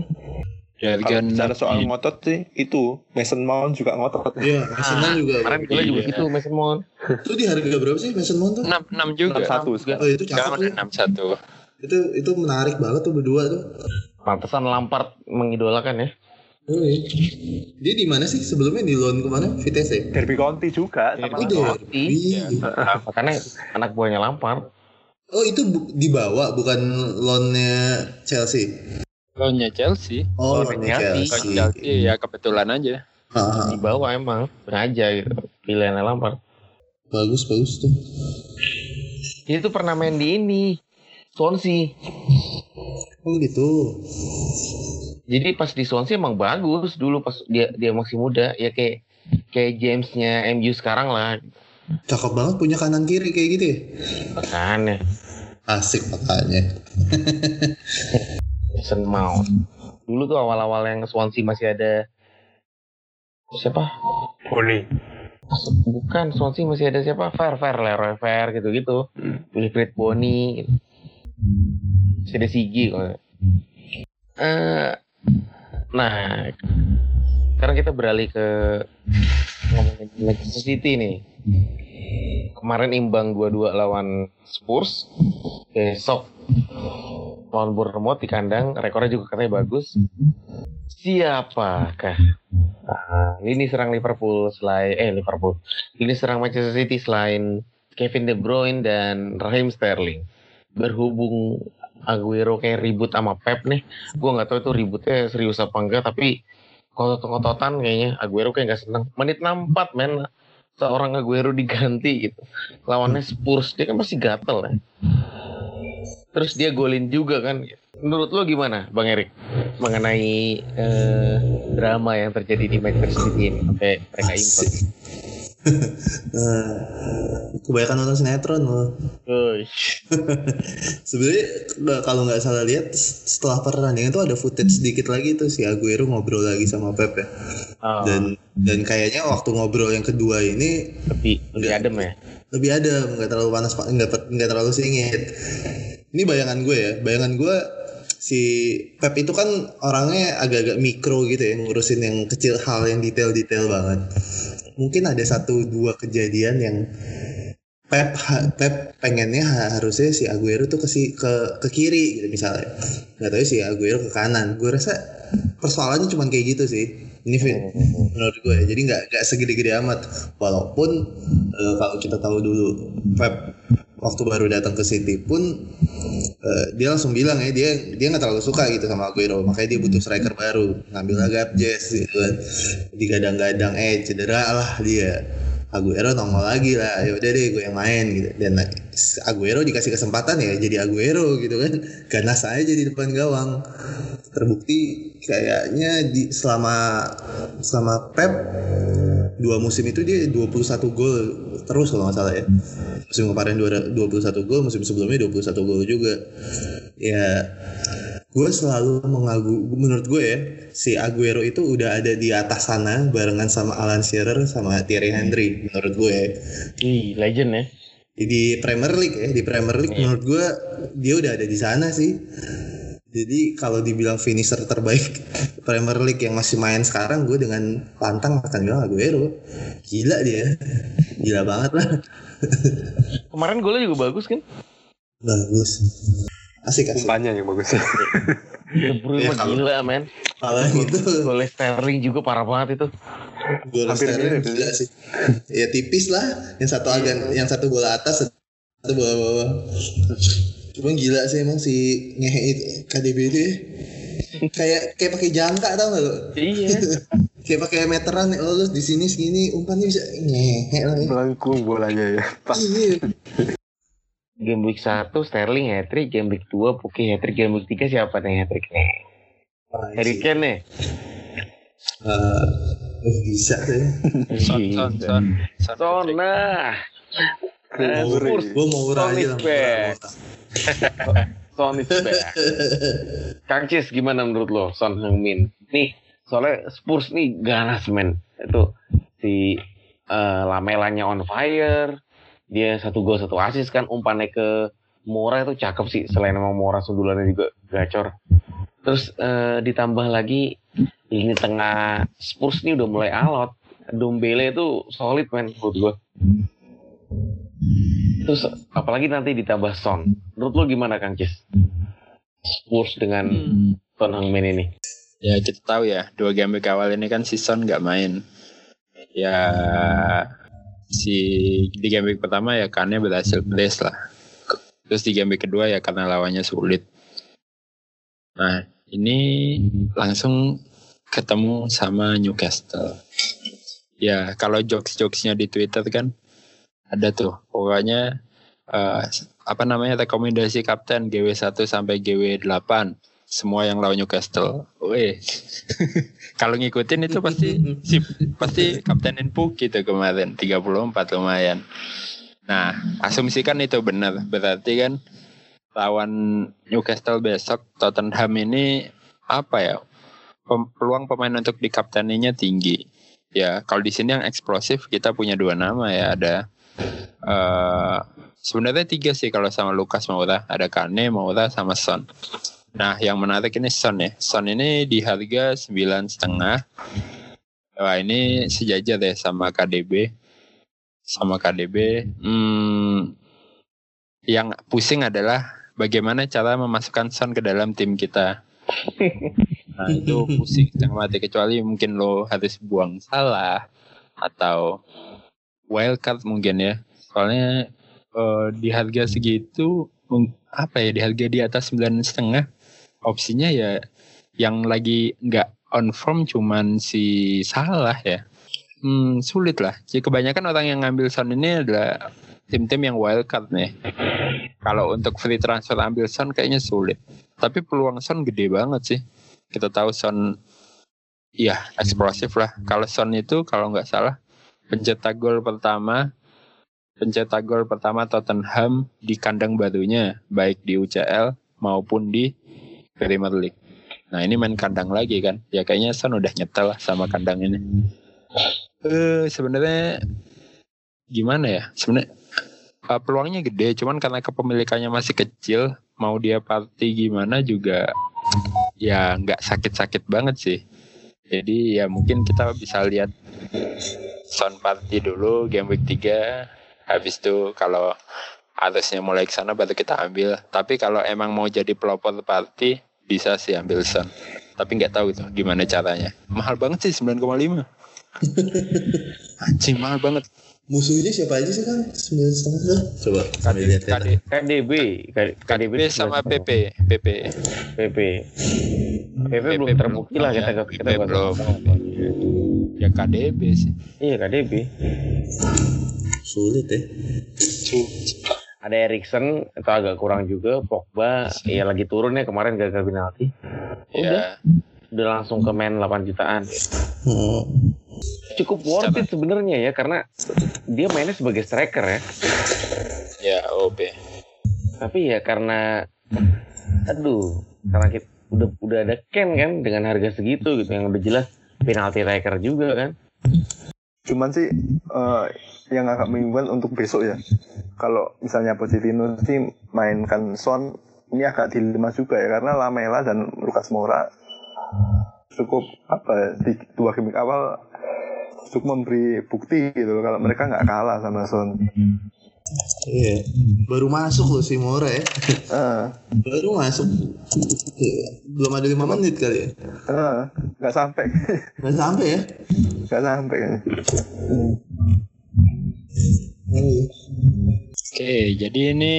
Ya, kalau bicara soal Iya. ngotot sih itu Mason Mount juga ngotot Iya, Mason Mount juga. Kemarin golnya juga Iya. gitu Mason Mount. Itu di harga berapa sih Mason Mount tuh? 6, 6 juga. 61 sekarang Oh itu cakep Sekarang tuh. udah 61. Itu itu menarik banget tuh berdua tuh. Pantesan Lampard mengidolakan ya. Woi. Dia di mana sih sebelumnya di loan ke mana? Vitesse. Derby County juga sama Oh, Derby. County. Iya. Makanya anak buahnya Lampard. Oh itu bu- dibawa bukan loannya Chelsea. Loannya Chelsea. Oh, Oh, loannya Chelsea. Chelsea. Ya kebetulan aja. Ah, ah. Dibawa emang. Sengaja gitu. Pilihannya Lampard. bagus bagus tuh. Dia tuh pernah main di ini. Swansea. Oh gitu. Jadi pas di Swansea emang bagus dulu pas dia dia masih muda. Ya kayak kayak Jamesnya MU sekarang lah. Cakep banget punya kanan kiri kayak gitu ya. Makanya. Asik makanya. *laughs* Mason Mount. Dulu tuh awal-awal yang Swansea masih ada siapa? Boni Bukan Swansea masih ada siapa? Fair Fair Leroy Fair gitu-gitu. Wilfried Boni. Gitu. Masih ada Sigi kok. Eh, nah, sekarang kita beralih ke ngomongin Manchester City nih. Kemarin imbang 2-2 lawan Spurs. Besok lawan Bournemouth di kandang. Rekornya juga katanya bagus. Siapakah Nah, lini serang Liverpool selain eh Liverpool. Lini serang Manchester City selain Kevin De Bruyne dan Raheem Sterling. Berhubung Aguero kayak ribut sama Pep nih, gua nggak tahu itu ributnya serius apa enggak, tapi kotot-kototan kayaknya Aguero kayak nggak seneng. Menit 64 men, seorang Aguero diganti gitu. Lawannya Spurs dia kan pasti gatel ya. Terus dia golin juga kan. Menurut lo gimana Bang Erik? Mengenai eh, drama yang terjadi di Manchester City ini sampai mereka impor Nah, *laughs* kebanyakan nonton sinetron loh. *laughs* Sebenarnya kalau nggak salah lihat setelah pertandingan tuh ada footage sedikit lagi tuh si Aguero ngobrol lagi sama Pep ya. Oh, Dan dan kayaknya waktu ngobrol yang kedua ini lebih lebih adem ya lebih adem, nggak terlalu panas, nggak nggak terlalu singit. Ini bayangan gue ya, bayangan gue si Pep itu kan orangnya agak-agak mikro gitu ya, ngurusin yang kecil hal yang detail-detail banget. Mungkin ada satu dua kejadian yang Pep Pep pengennya ha- harusnya si Aguero tuh ke si, ke ke kiri gitu misalnya. Nggak tahu si Aguero ke kanan. Gue rasa persoalannya cuma kayak gitu sih. Ini Vin, menurut gue ya. Jadi nggak nggak segede-gede amat. Walaupun eh, kalau kita tahu dulu Pep waktu baru datang ke City pun eh, dia langsung bilang ya dia dia nggak terlalu suka gitu sama Aguero. Makanya dia butuh striker baru ngambil agak Jazz gitu kan. Digadang-gadang eh cedera lah dia Aguero nongol lagi lah. Ya udah deh gue yang main gitu. Dan Aguero dikasih kesempatan ya jadi Aguero gitu kan. Ganas aja di depan gawang. Terbukti kayaknya di selama selama Pep dua musim itu dia 21 gol terus kalau nggak salah ya. Musim kemarin dua- 21 gol musim sebelumnya 21 gol juga. Ya gue selalu mengagu menurut gue ya si Aguero itu udah ada di atas sana barengan sama Alan Shearer sama Thierry Henry menurut gue ya. Ih, legend ya. Di Premier League ya di Premier League menurut gue dia udah ada di sana sih. Jadi kalau dibilang finisher terbaik *laughs* Premier League yang masih main sekarang gue dengan pantang akan bilang Aguero. Gila dia. Gila banget lah. *laughs* Kemarin golnya juga bagus kan? Bagus asik asik Umpannya yang bagus. De Bruyne Ya, kalau- gila men kalau itu golnya Sterling juga parah banget itu Gol Hampir Sterling mirip, gila sih. Ya tipis lah. Yang satu agak yang satu bola atas, satu bola bawah. Cuma gila sih emang si ngehe itu KDB itu ya. kayak kayak pakai jangka tau gak lo? iya *laughs* Kayak pakai meteran nih, oh lu di sini segini umpannya bisa ngehe lah ya. Melengkung bolanya ya. Pas. Iya. Game week 1 Sterling hat trick game week 2 Puki hat trick game week 3 siapa nih hat trick nih Harry Kane nih. Eh, bisa deh. Son, son, son. son. Son nah Eh, Mau- Spurs Gue mau Son aja lah. *laughs* Son is back. Kang Cis gimana menurut lo Son Heung-min nih soalnya Spurs nih ganas men. Itu si eh, Lamelanya on fire dia satu gol satu asis kan. Umpannya ke Mora itu cakep sih. Selain emang Mora sundulannya juga gacor. Terus eh, ditambah lagi ini tengah Spurs nih udah mulai alot. Dombele itu solid men menurut gue terus apalagi nanti ditambah Son. Menurut lo gimana Kang Cis Spurs dengan Son Heung-min ini Ya kita tahu ya, dua game awal ini kan season nggak main. Ya si di game week pertama ya karena berhasil brace lah. Terus di game week kedua ya karena lawannya sulit. Nah ini langsung ketemu sama Newcastle. Ya kalau jokes-jokesnya di Twitter kan ada tuh. Pokoknya eh, apa namanya rekomendasi kapten GW1 sampai GW8 semua yang lawan Newcastle. Weh. *laughs* Kalau ngikutin itu pasti si pasti kaptenin Puk gitu kemarin 34 lumayan. Nah, asumsikan itu benar. Berarti kan lawan Newcastle besok Tottenham ini apa ya? peluang pemain untuk dikapteninya tinggi. Ya, kalau di sini yang eksplosif kita punya dua nama ya, ada eh sebenarnya tiga sih kalau sama Lukas Moura, ada Kane, Moura sama Son. Nah, yang menarik ini Son ya. Son ini di harga sembilan setengah. Wah, ini sejajar deh sama KDB. Sama KDB. Hmm, yang pusing adalah bagaimana cara memasukkan Son ke dalam tim kita. Nah, itu pusing setengah mati kecuali mungkin lo harus buang salah atau wildcard mungkin ya. Soalnya eh, di harga segitu apa ya di harga di atas sembilan setengah opsinya ya yang lagi nggak on form cuman si salah ya Hmm, sulit lah. Jadi kebanyakan orang yang ngambil Son ini adalah tim-tim yang wildcard nih. Kalau untuk free transfer ambil Son kayaknya sulit. Tapi peluang Son gede banget sih. Kita tahu Son ya eksplosif lah. Kalau Son itu kalau nggak salah pencetak gol pertama pencetak gol pertama Tottenham di kandang barunya baik di UCL maupun di Premier League. Nah ini main kandang lagi kan? Ya kayaknya Son udah nyetel lah sama kandang ini. Eh sebenarnya gimana ya? Sebenarnya uh, peluangnya gede, cuman karena kepemilikannya masih kecil, mau dia party gimana juga ya nggak sakit-sakit banget sih. Jadi ya mungkin kita bisa lihat Son party dulu game week 3 habis itu kalau harusnya mulai ke sana baru kita ambil. Tapi kalau emang mau jadi pelopor party bisa sih ambil Son. Tapi nggak tahu itu gimana caranya. Mahal banget sih 9,5. *laughs* Anjing mahal banget. Musuhnya siapa aja sih Kang? Sembilan setengah kan? Coba kami lihat ya. KD, KDB, K- KDB, sama PP, PP. PP. PP belum terbukti lah kita ya, kita belum. Ya KDB sih. Iya KDB. Sulit ya. Ada Erikson itu agak kurang juga. Pogba ya lagi turun ya kemarin gagal penalti. Ya, Udah langsung ke main 8 jutaan. Hmm. Cukup worth it sebenarnya ya karena dia mainnya sebagai striker ya. ya OB. Tapi ya karena aduh, karena kita udah udah ada Ken kan dengan harga segitu gitu yang udah jelas penalti taker juga kan. Cuman sih eh, yang agak membingungkan untuk besok ya. Kalau misalnya Pochettino sih mainkan Son ini agak dilema juga ya karena Lamela dan Lucas Moura cukup apa di dua game awal cukup memberi bukti gitu loh kalau mereka nggak kalah sama Son. Iya. Baru masuk loh si Mora ya. Eh, Baru masuk. Belum ada lima menit kali ya. eh, nggak sampai, Nggak sampai ya. nggak sampai. Iya. Oke, jadi ini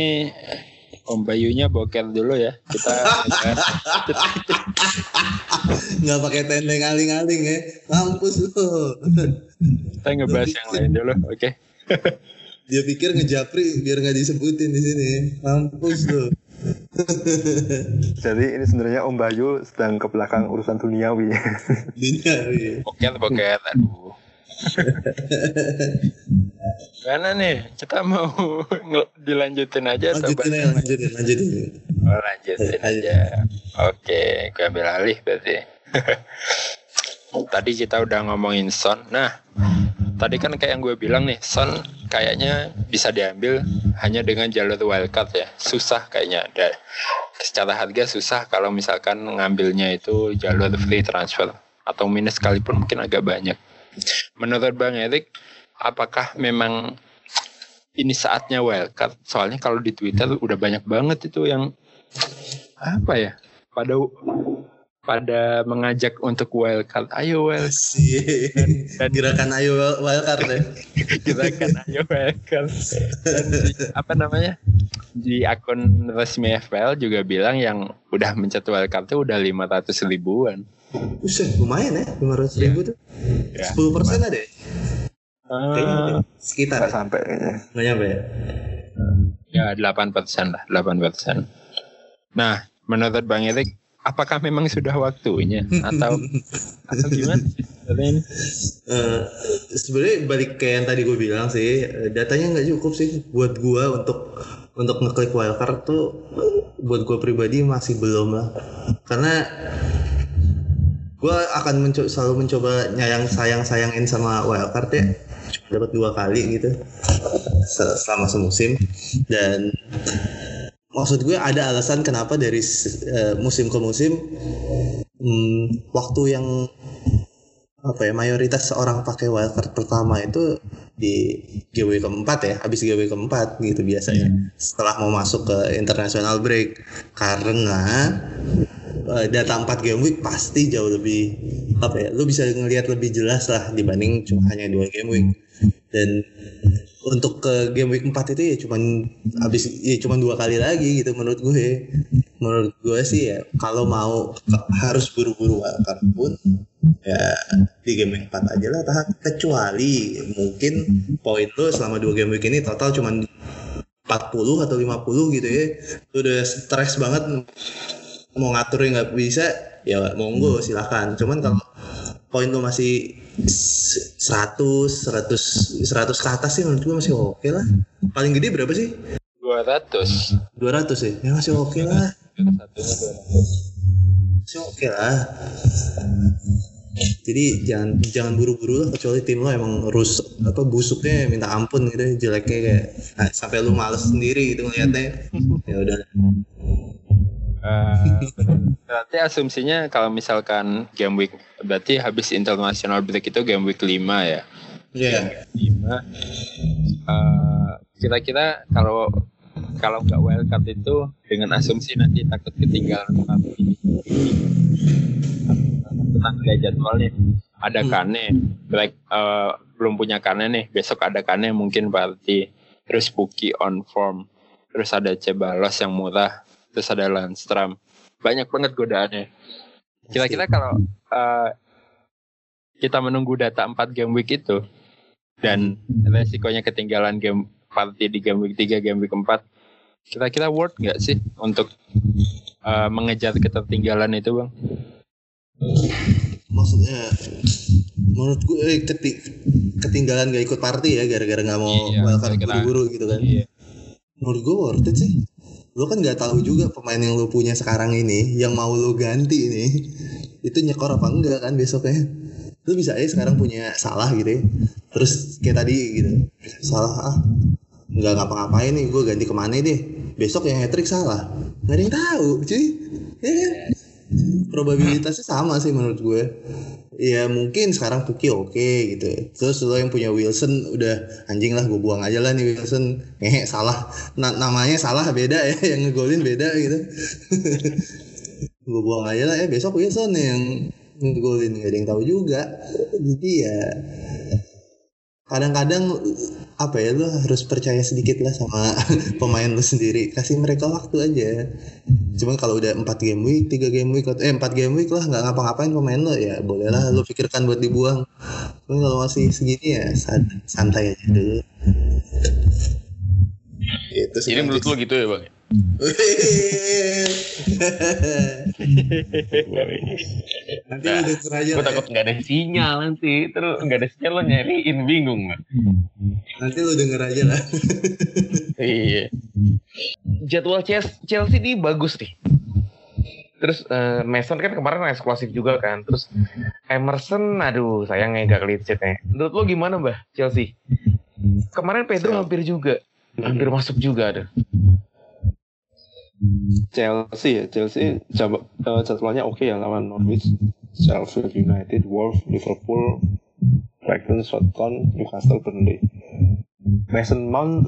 Om Bayunya boker dulu ya. Kita *laughs* Nggak pakai tendeng aling-aling ya. Mampus lo. kita ngebahas yang lain dulu. Oke. *laughs* Dia pikir ngejapri biar nggak disebutin di sini. Mampus lo. *laughs* Jadi ini sebenarnya Om Bayu sedang ke belakang urusan duniawi. Duniawi. Boker, boker. Aduh. *laughs* Mana nih? Kita mau dilanjutin aja atau Lanjutin aja, lanjutin, lanjutin. Oh, lanjutin aja. Oke, gue ambil alih berarti. *laughs* tadi kita udah ngomongin Son. Nah, tadi kan kayak yang gue bilang nih, Son kayaknya bisa diambil hanya dengan jalur wildcard ya. Susah kayaknya. Dan secara harga susah kalau misalkan ngambilnya itu jalur free transfer atau minus sekalipun mungkin agak banyak. Menurut Bang Erik, apakah memang ini saatnya wildcard? Soalnya kalau di Twitter udah banyak banget itu yang apa ya pada pada mengajak untuk wildcard ayo wild Asik. Gerakan ayo wildcard ya. *laughs* kita kan ayo wildcard dan di, apa namanya di akun resmi FPL juga bilang yang udah mencet wildcard itu udah 500 ribuan Buset, lumayan ya. 500 ribu tuh. ya 10 persen ada ya? Kayaknya Eh, sekitar. Nggak sampai kayaknya. Nggak nyampe ya? ya 8 persen lah 8 persen nah menurut Bang Erik apakah memang sudah waktunya atau *laughs* atau gimana sih sebenarnya? Eh, balik ke yang tadi gue bilang sih datanya nggak cukup sih buat gue untuk untuk ngeklik wildcard tuh buat gue pribadi masih belum lah karena gue akan mencoba selalu mencoba nyayang sayang sayangin sama wildcard ya. Cuma dapat dua kali gitu. Se- selama semusim. Dan maksud gue ada alasan kenapa dari eh, musim ke musim hmm, waktu yang apa ya mayoritas orang pakai wildcard pertama itu di GW keempat ya. Habis GW keempat gitu biasanya. Setelah mau masuk ke international break. Karena eh, data 4 game week pasti jauh lebih apa ya lu bisa ngelihat lebih jelas lah dibanding cuma hanya dua game week. Dan untuk ke game week 4 itu ya cuman habis ya cuman dua kali lagi gitu menurut gue. Menurut gue sih ya kalau mau harus buru-buru wildcard pun ya di game week 4 aja lah kecuali mungkin poin lo selama dua game week ini total cuman 40 atau 50 gitu ya. Lu udah stres banget mau ngatur yang nggak bisa ya monggo silakan. Cuman kalau poin lo masih 100 100 100 ke atas sih menurut gue masih oke lah. Paling gede berapa sih? 200 200 ya ya masih oke lah. Satunya 200 masih oke lah. Jadi jangan jangan buru-buru lah kecuali tim lo emang rus apa busuknya minta ampun gitu jeleknya kayak nah, sampai lu males sendiri gitu ngeliatnya. *laughs* Ya udah Eh, berarti asumsinya kalau misalkan game week berarti habis international break itu game week 5 ya. ya 5 eh, kira-kira kalau kalau nggak wildcard itu dengan asumsi nanti takut ketinggalan tapi tenang lihat jadwalnya. Ada Hmm. kane like eh, belum punya kane nih. Besok ada kane mungkin berarti terus Buki on form. Terus ada Cebalos yang murah terus ada Landstram banyak banget godaannya. Kira-kira kalau eh, kita menunggu data 4 game week itu dan resikonya ketinggalan game party di game week 3 game week 4 kira-kira worth nggak sih untuk eh, mengejar ketertinggalan itu bang? Maksudnya menurut gue eh, keti- ketinggalan gak ikut party ya gara-gara nggak mau Iya, wildcard buru-buru gitu kan. Iya. menurut gue worth it sih lo kan nggak tahu juga pemain yang lo punya sekarang ini yang mau lo ganti ini itu nyekor apa enggak kan besoknya? Lo bisa aja sekarang punya salah gitu ya. Terus kayak tadi gitu salah ah nggak ngapa-ngapain nih gue ganti ke mana deh? Besok yang hat salah. Nggak ada yang tahu cuy. Ya kan probabilitasnya sama sih menurut gue. Ya mungkin sekarang Puki oke gitu. Terus lo yang punya Wilson udah anjing lah gue buang aja lah nih Wilson. Ngehe salah. Na- namanya salah beda ya. *laughs* Yang ngegolin beda gitu. *laughs* Gue buang aja lah ya. Besok Wilson yang ngegolin gak ada yang tahu juga. Jadi ya kadang-kadang apa ya lo harus percaya sedikit lah sama *laughs* pemain lo sendiri. Kasih mereka waktu aja. Cuman kalau udah 4 game week 3 game week eh 4 game week lah nggak ngapa-ngapain pemain lo ya bolehlah lo pikirkan buat dibuang. Cuman kalau masih segini ya san- santai aja dulu. Itu sih. Jadi menurut lo gitu ya bang? *laughs* nanti lu denger aja Gue lah ya. takut nggak ada sinyal nanti, terus nggak ada sinyal lo nyariin bingung bang. nanti lu denger aja lah *laughs* Iya. Jadwal Chelsea, ini bagus nih. Terus eh, Mason kan kemarin eksklusif juga kan. Terus Emerson, aduh sayangnya nggak clean sheet nya. Menurut lo gimana mbah Chelsea? Kemarin Pedro hampir juga, hampir masuk juga ada. Chelsea ya Chelsea jab- eh, jadwalnya oke ya lawan Norwich, Sheffield United, Wolves, Liverpool, Brighton, Southampton, Newcastle, Burnley. Mason Mount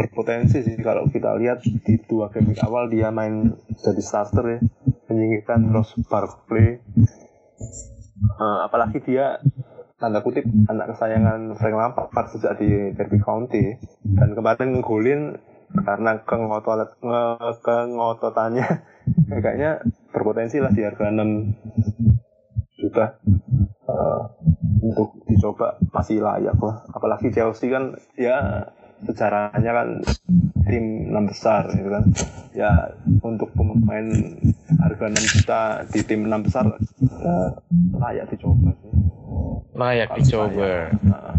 berpotensi sih kalau kita lihat di dua game awal dia main jadi starter ya menyingkirkan Ross Barkley Eh, apalagi dia tanda kutip anak kesayangan Frank Lampard sejak di Derby County. Dan kemarin ngegolin karena kengotot nge- kengototannya *laughs* kayaknya berpotensi lah di harga 6 juta Eh, untuk dicoba masih layak lah apalagi Chelsea kan ya sejarahnya kan tim enam besar gitu kan ya untuk pemain harga 6 juta di tim enam besar ya, layak dicoba sih Layak Harus dicoba. layak. Nah.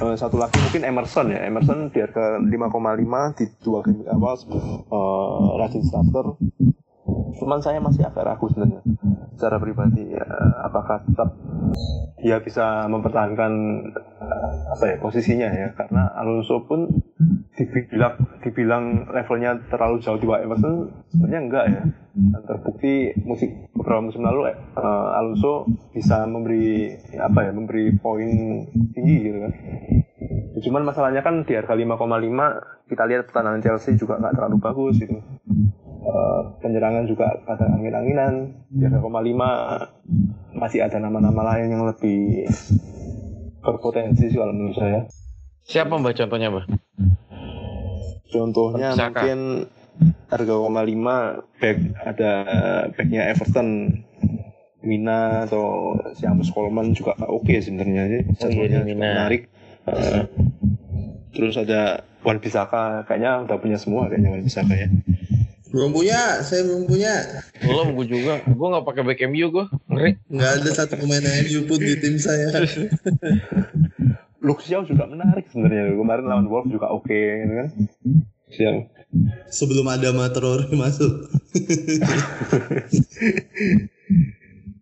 Eh, satu lagi mungkin Emerson ya. Emerson di harga 5,5 di dua game awal eh, rajin starter. Cuman saya masih agak ragu sebenarnya secara pribadi ya, apakah tetap dia bisa mempertahankan apa ya posisinya ya. Karena Alonso pun dibilang dibilang levelnya terlalu jauh di bawah Emerson sebenarnya enggak ya. Dan terbukti musik beberapa musim lalu eh, Alonso bisa memberi ya, apa ya memberi poin tinggi gitu kan. Cuman masalahnya kan di harga 5,5 kita lihat pertahanan Chelsea juga nggak terlalu bagus gitu. Eh, penyerangan juga kadang angin-anginan di harga 0,5 masih ada nama-nama lain yang lebih berpotensi kalau menurut saya. Siapa mbak contohnya mbak? Contohnya Saka. mungkin harga 0,5 back ada backnya Everton Mina atau si Amos Coleman juga oke sebenarnya sih. Oh iya, Jadwalnya Mina. juga menarik. Uh, terus ada Wan Bisaka kayaknya udah punya semua kayaknya Wan Bisaka ya. Belum punya, saya belum punya. Belum gue juga. Gue nggak pakai back MU gue. Ngeri. Nggak ada satu pemain MU pun di tim saya. *laughs* Luxiao juga menarik sebenarnya. Kemarin lawan Wolf juga oke gitu kan. Luxiao. Sebelum ada Matrore masuk.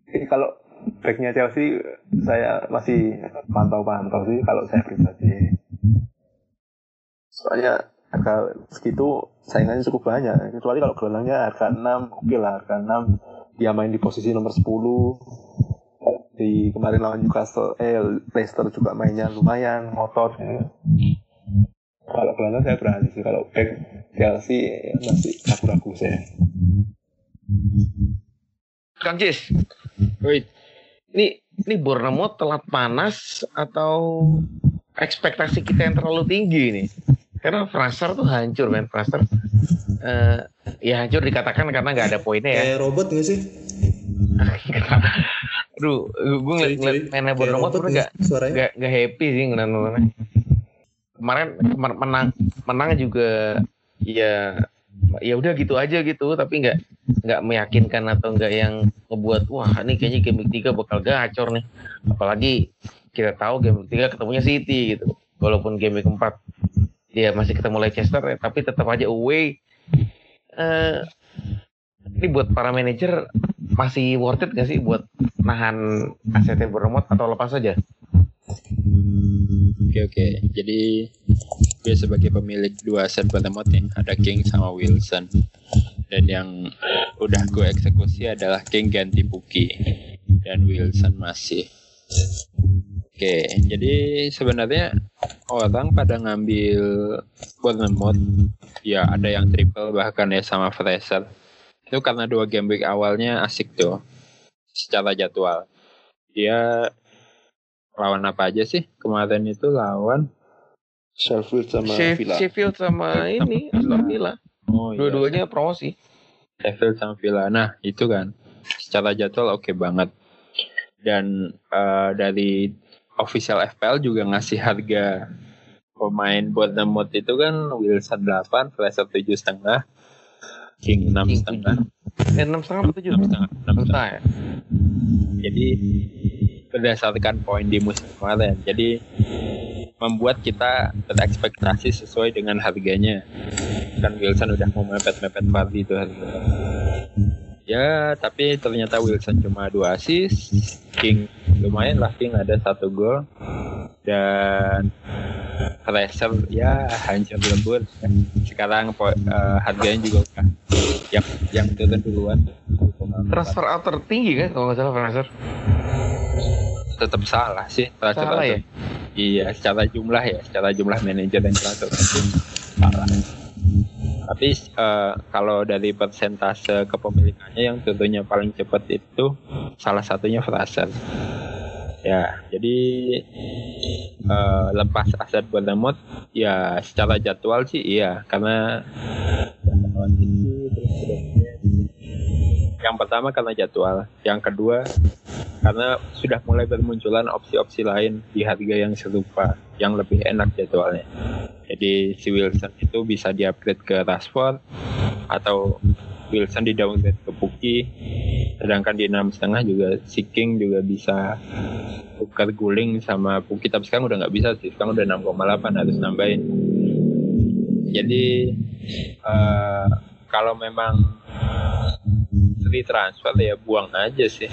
*laughs* Kalau backnya Chelsea saya masih pantau-pantau sih kalau saya pribadi. Soalnya harga segitu saingannya cukup banyak. Kecuali kalau gelangnya harga 6, oke lah harga 6. Dia main di posisi nomor 10. Di kemarin lawan Newcastle, eh Leicester juga mainnya lumayan, ngotot. Ya. Kalau gelandang saya berani sih. Kalau back Chelsea ya masih ragu-ragu saya. Kang Cis, Woi, ini ini Bournemouth telat panas atau ekspektasi kita yang terlalu tinggi nih? Karena Fraser tuh hancur men Fraser. Eh, ya hancur dikatakan karena nggak ada poinnya ya. Kayak robot nggak sih? *laughs* Aduh, gue ngeliat, ngeliat mainnya Bournemouth robot tuh nggak gak, happy sih ngeliat nontonnya. Kemarin kemar- menang menang juga ya ya udah gitu aja gitu tapi nggak nggak meyakinkan atau nggak yang ngebuat wah ini kayaknya game week 3 bakal gacor nih. Apalagi kita tahu game week 3 ketemunya City gitu walaupun game week 4 dia masih ketemu Leicester ya, tapi tetap aja away. Eh ini buat para manajer masih worth it gak sih buat nahan asetnya Bournemouth atau lepas saja? Oke oke. Jadi gue sebagai pemilik dua aset Bournemouth nih, ada King sama Wilson. Dan yang udah gue eksekusi adalah King ganti Buki dan Wilson masih. Oke, jadi sebenarnya orang pada ngambil Bournemouth, ya ada yang triple bahkan ya sama Fraser. Itu karena dua game week awalnya asik tuh, secara jadwal. Dia lawan apa aja sih kemarin itu lawan Sheffield sama Sheff- Villa. Sheffield sama ini Aston Villa. oh iya Dua-duanya promosi. Sheffield sama Villa nah itu kan secara jadwal oke banget dan eh, dari official FPL juga ngasih harga pemain Bournemouth itu kan Wilson 8 Fraser 7 setengah King 6 King setengah. Eh, enam setengah atau tujuh? 6 setengah 6 setengah. ya. jadi berdasarkan poin di musim kemarin. Jadi membuat kita berekspektasi sesuai dengan harganya. Kan Wilson udah mau mepet-mepet Vardy itu harganya ya tapi ternyata Wilson cuma dua assist King lumayan lah King ada satu gol dan Fraser ya hancur lebur sekarang eh, harganya juga udah yang yang turun duluan Transfer out tertinggi kan kalau nggak salah Fraser. tetap salah sih transfer Salah out. ya? Iya, secara jumlah ya, secara jumlah manajer dan transfer itu salah. Tapi eh, kalau dari persentase kepemilikannya yang tentunya paling cepat itu salah satunya Fraser. Ya, jadi eh, lepas aset Bournemouth ya secara jadwal sih iya karena yang pertama karena jadwal, yang kedua karena sudah mulai bermunculan opsi-opsi lain di harga yang serupa yang lebih enak jadwalnya. Jadi si Wilson itu bisa di-upgrade ke Rashford atau Wilson di downgrade ke Puki sedangkan di enam setengah juga si King juga bisa tukar guling sama Puki tapi sekarang udah nggak bisa sih sekarang udah 6,8 harus nambahin jadi eh, kalau memang free transfer ya buang aja sih.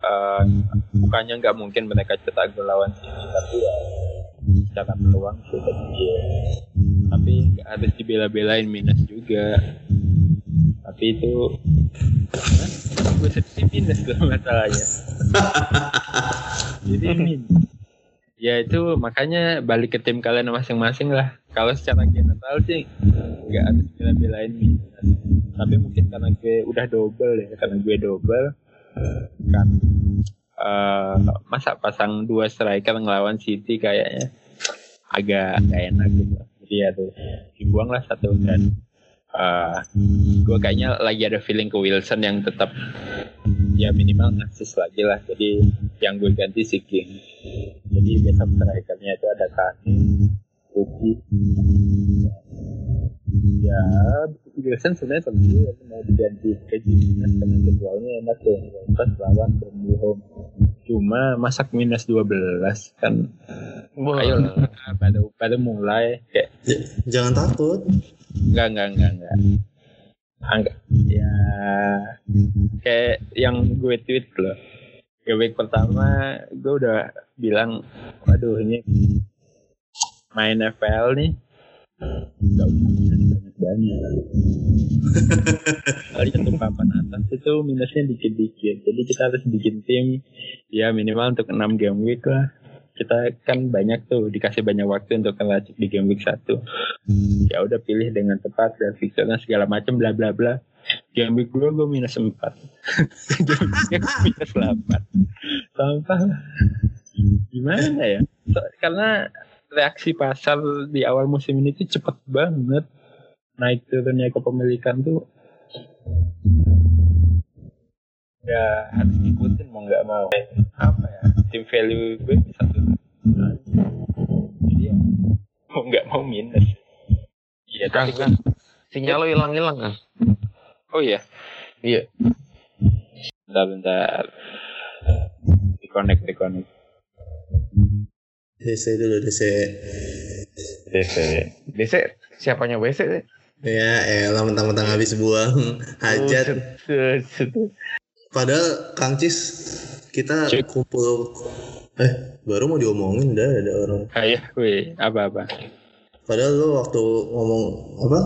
Eh, bukannya nggak mungkin mereka cetak gol lawan City tapi ya secara peluang sih kecil tapi harus dibela-belain minus juga. Tapi itu gue sedih minus tuh masalahnya. *laughs* Jadi min ya itu makanya balik ke tim kalian masing-masing lah. Kalau secara general sih nggak harus bela-belain tapi mungkin karena gue udah double ya karena gue double kan eh, masa pasang dua striker ngelawan City kayaknya agak nggak enak gitu. Jadi ya tuh dibuang lah satu dan eh gue kayaknya lagi ada feeling ke Wilson yang tetap ya minimal ngasih lagi lah. Jadi yang gue ganti si King. Jadi besok strikernya itu ada Kane Ruki. Ya Wilson sebenarnya tadi mau diganti ke Jimenez karena jadwalnya enak tuh. Pas lawan Burnley home cuma masak minus 12 kan. Wah. ayo lah, pada pada mulai. Kayak J- jangan takut. Enggak enggak enggak enggak. Ah, enggak. Ya kayak yang gue tweet loh. Week pertama gue udah bilang waduh ini main FPL nih. Nggak usah banyak. Banyak lihat papan atas itu minusnya dikit-dikit. Jadi kita harus bikin tim ya minimal untuk 6 game week lah kita kan banyak tuh dikasih banyak waktu untuk ngelacak di game week 1 ya udah pilih dengan tepat dan fixernya segala macam bla bla bla. Game week 2 gue minus 4 *laughs* game week minus 8 sampah. Gimana ya? So- karena reaksi pasar di awal musim ini tuh cepet banget. Naik turunnya kepemilikan tuh. Ya harus ngikutin mau nggak mau. Apa ya tim value gue satu jadi ya mau nggak mau minus iya tapi Kang. Sinyal lo hilang-hilang kan? oh iya Iya. bentar bentar reconnect reconnect DC dulu DC. DC. DC siapanya WC? Ya, elah mentang-mentang habis buang hajat. Set, set. Padahal Kang Cis kita Cek. kumpul eh baru mau diomongin udah ada orang. ayah weh apa apa Padahal lo waktu ngomong apa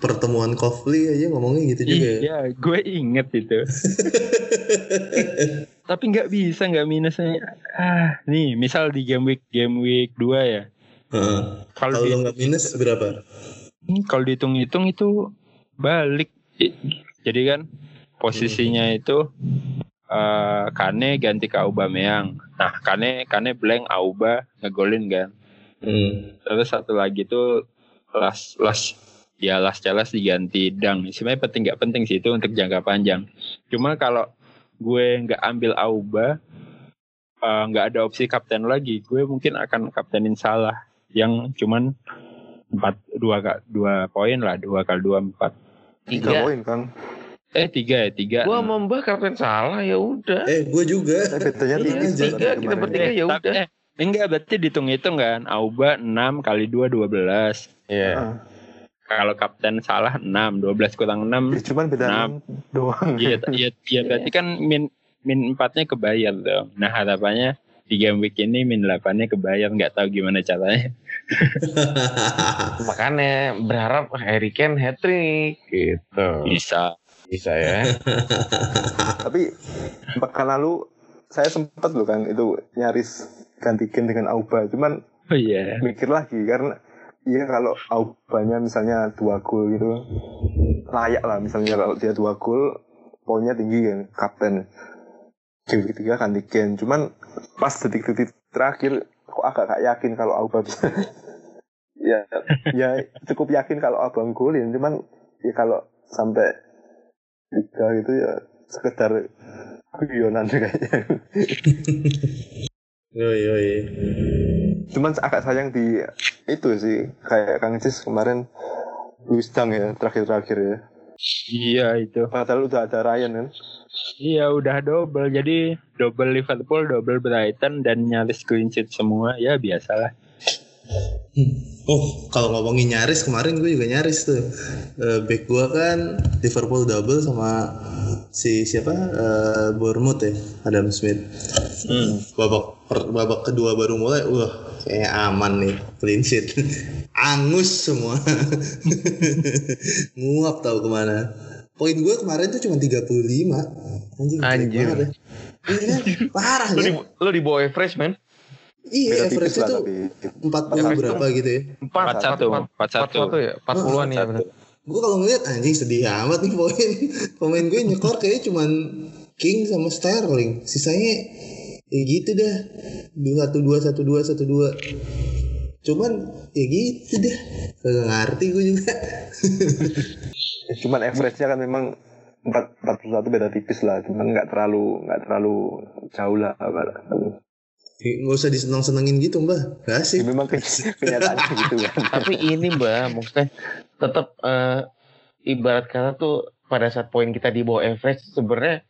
pertemuan Kofli aja ngomongnya gitu juga. ya. Iya, gue inget itu. *laughs* Tapi nggak bisa nggak minusnya. Ah, nih misal di game week game week 2 ya. Heeh. Kalau lo nggak minus berapa? Hmm, kalau dihitung-hitung itu balik. Jadi kan posisinya itu eh Kane ganti ke Aubameyang. Nah, Kane Kane blank Auba ngegolin kan. Hmm. Terus satu lagi tuh las las ya las celas diganti dang. Sebenarnya penting nggak penting sih itu untuk jangka panjang. Cuma kalau gue nggak ambil Auba eh, nggak ada opsi kapten lagi, gue mungkin akan kaptenin salah yang cuman empat dua dua poin lah dua kali dua empat Tiga poin kan. Eh tiga ya tiga Gua mau mbak kapten salah ya udah. Eh, gue juga. Eh, betanya Iya, tiga, tadi kita bertiga. ya Tapi- udah. eh, enggak berarti dihitung-hitung kan Auba 6 kali 2 12 Iya. Ah, kalau kapten salah 6 12 kurang 6 ya cuman beda enam doang. Iya, iya, iya berarti kan min min empatnya kebayar dong. Nah harapannya di game week ini min 8-nya kebayar nggak tahu gimana caranya. *laughs* Makanya berharap Harry Kane hat trick gitu. Bisa. Bisa ya. *laughs* Tapi pekan lalu saya sempat loh kan itu nyaris ganti Kane dengan Auba. Cuman Oh iya. mikir lagi karena iya kalau Aubanya misalnya dua gol gitu layak lah misalnya kalau dia dua gol poinnya tinggi kan kapten game ketiga ganti Kane cuman pas detik-detik terakhir kok agak gak yakin kalau Auba bisa *laughs* ya ya cukup yakin kalau abang golin cuman ya kalau sampai tiga gitu ya sekedar guyonan kayaknya *laughs* Yoi, yoi. cuman agak sayang di itu sih kayak Kang Cis kemarin Luis Dang ya terakhir-terakhir ya Iya itu. padahal udah ada Ryan kan Iya udah double. Jadi double Liverpool, double Brighton dan nyaris clean sheet semua. Ya biasalah. Oh, kalau ngomongin nyaris kemarin gue juga nyaris tuh. Eh, back gue kan Liverpool double sama si siapa? Eh, Bournemouth ya, Adam Smith. Hmm. Babak per- babak kedua baru mulai, wah kayaknya aman nih, clean sheet. *laughs* Angus semua. *laughs* Nguap tahu ke mana. Poin gue kemarin tuh cuma 35. Anjing, Anjir. ya. Iya? Parah Lo di, ya. lo di bawah average man. Iya, Beda average itu 40 Average berapa gitu ya. Empat, 41, 41. ya, empat puluhan ya benar. Gue kalau ngeliat anjing sedih amat nih poin. Pemain gue nyekor kayaknya cuman King sama Sterling. Sisanya ya gitu dah. Dua satu dua satu dua satu dua. Cuman ya gitu dah. Kagak ngerti gue juga. ya, cuman average-nya kan memang empat empat puluh satu beda tipis lah cuman nggak terlalu nggak terlalu jauh lah nggak usah disenang senengin *laughs* gitu mbak gak sih memang kenyataannya gitu kan Tapi ini mbak, maksudnya tetap eh, ibarat kata tuh pada saat poin kita di bawah average sebenarnya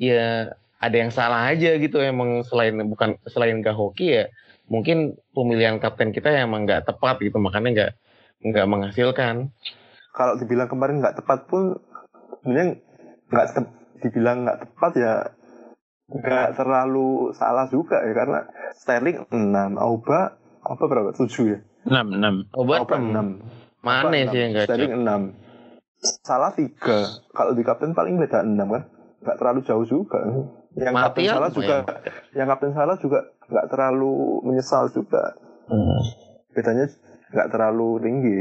ya ada yang salah aja gitu. Emang selain bukan selain gak hoki ya mungkin pemilihan kapten kita yang emang nggak tepat gitu. Makanya nggak nggak menghasilkan. kalau dibilang kemarin nggak tepat pun sebenarnya nggak tep- dibilang nggak tepat ya nggak terlalu salah juga ya karena Sterling 6 Auba apa berapa? 7 ya? 6 6 Obat Auba 6 mana sih yang nggak Sterling 6 salah 3 kalau di kapten paling beda 6 kan? Nggak terlalu jauh juga. Yang kapten Martial salah juga yang kapten salah juga nggak terlalu menyesal juga. Hmm. bedanya nggak terlalu tinggi.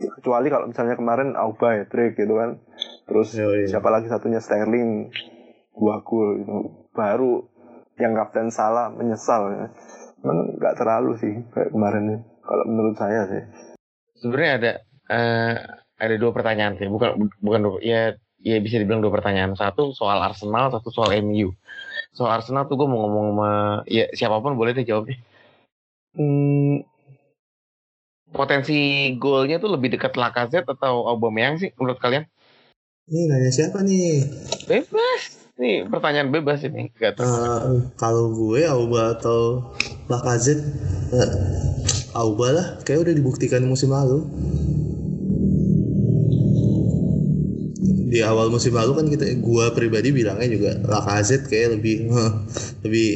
Kecuali kalau misalnya kemarin Auba ya trick gitu kan. Terus Yoi. siapa lagi satunya? Sterling dua gol gitu baru yang kapten salah menyesal ya. Cuman nggak terlalu sih kayak kemarin kalau menurut saya sih Sebenarnya ada eh, ada dua pertanyaan sih, bukan bukan dua, ya ya bisa dibilang dua pertanyaan. Satu soal Arsenal, satu soal MU. Soal Arsenal tuh gue mau ngomong sama ya siapa pun boleh deh jawabnya. Hmm, potensi golnya tuh lebih dekat Lacazette atau Aubameyang sih menurut kalian? ini nanya siapa nih Bebas. Ini pertanyaan bebas ini. Eh, kalau gue Auba atau Lacazette eh, Auba lah kayak udah dibuktikan musim lalu di awal musim lalu kan kita gua pribadi bilangnya juga Lacazette kayak lebih *laughs* lebih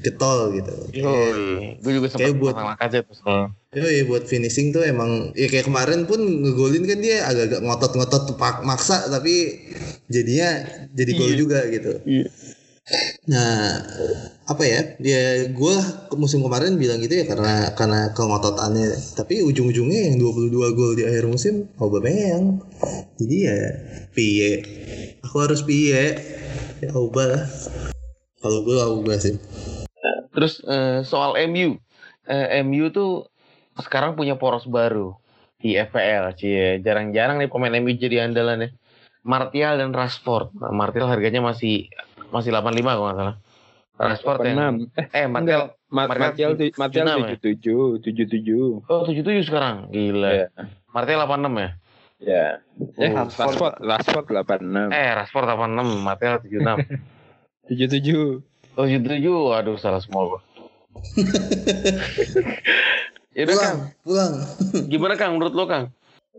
getol gitu Yoi. Gue juga sempat kayak buat- Lacazette tuh soalnya. Yoi, buat finishing tuh emang ya kayak kemarin pun ngegolin kan dia agak-agak ngotot-ngotot maksa tapi jadinya jadi gol Iya. juga gitu. Iya. Nah, apa ya? Dia gue musim kemarin bilang gitu ya karena karena kengototannya. Tapi ujung-ujungnya yang 22 gol di akhir musim Aubameyang. Jadi ya piye. Aku harus piye. Ya Auba lah. Kalau gue Auba sih. Terus eh, soal MU, Eh, MU tuh sekarang punya poros baru di FPL, cie. Jarang-jarang nih pemain MU jadi andalan ya. Martial dan Rashford. Nah, Martial harganya masih masih 85 kalau nggak salah. Rashford yang 6 eh eh Martial Ma- Martial Martial Martial 76 77 77 oh 77 sekarang. Gila. Iya. Martial 86 ya? ya eh Oh, Rashford Rashford 86 Eh Rashford 86, Martial 76. 77 *laughs* Oh 77, waduh salah semua gua. *laughs* ya udah Kang, Pulang, pulang. gimana Kang menurut lo Kang?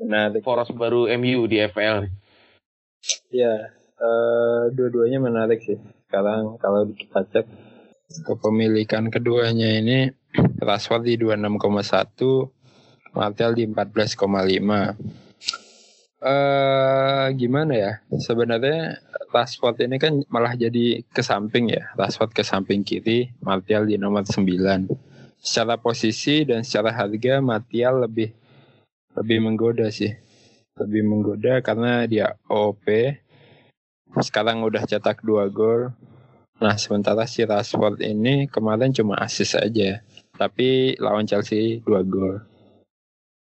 nah Poros baru MU di FPL nih. Ya, eh, dua-duanya menarik sih. Sekarang kalau kita cek kepemilikan keduanya ini *clears throat* Rashford di 26,1, Martial di 14,5. Eh gimana ya? Sebenarnya Rashford ini kan malah jadi ke samping ya. Rashford ke samping kiri, Martial di nomor 9. Secara posisi dan secara harga Martial lebih lebih menggoda sih lebih menggoda karena dia OP sekarang udah cetak dua gol nah sementara si Rashford ini kemarin cuma assist aja tapi lawan Chelsea dua gol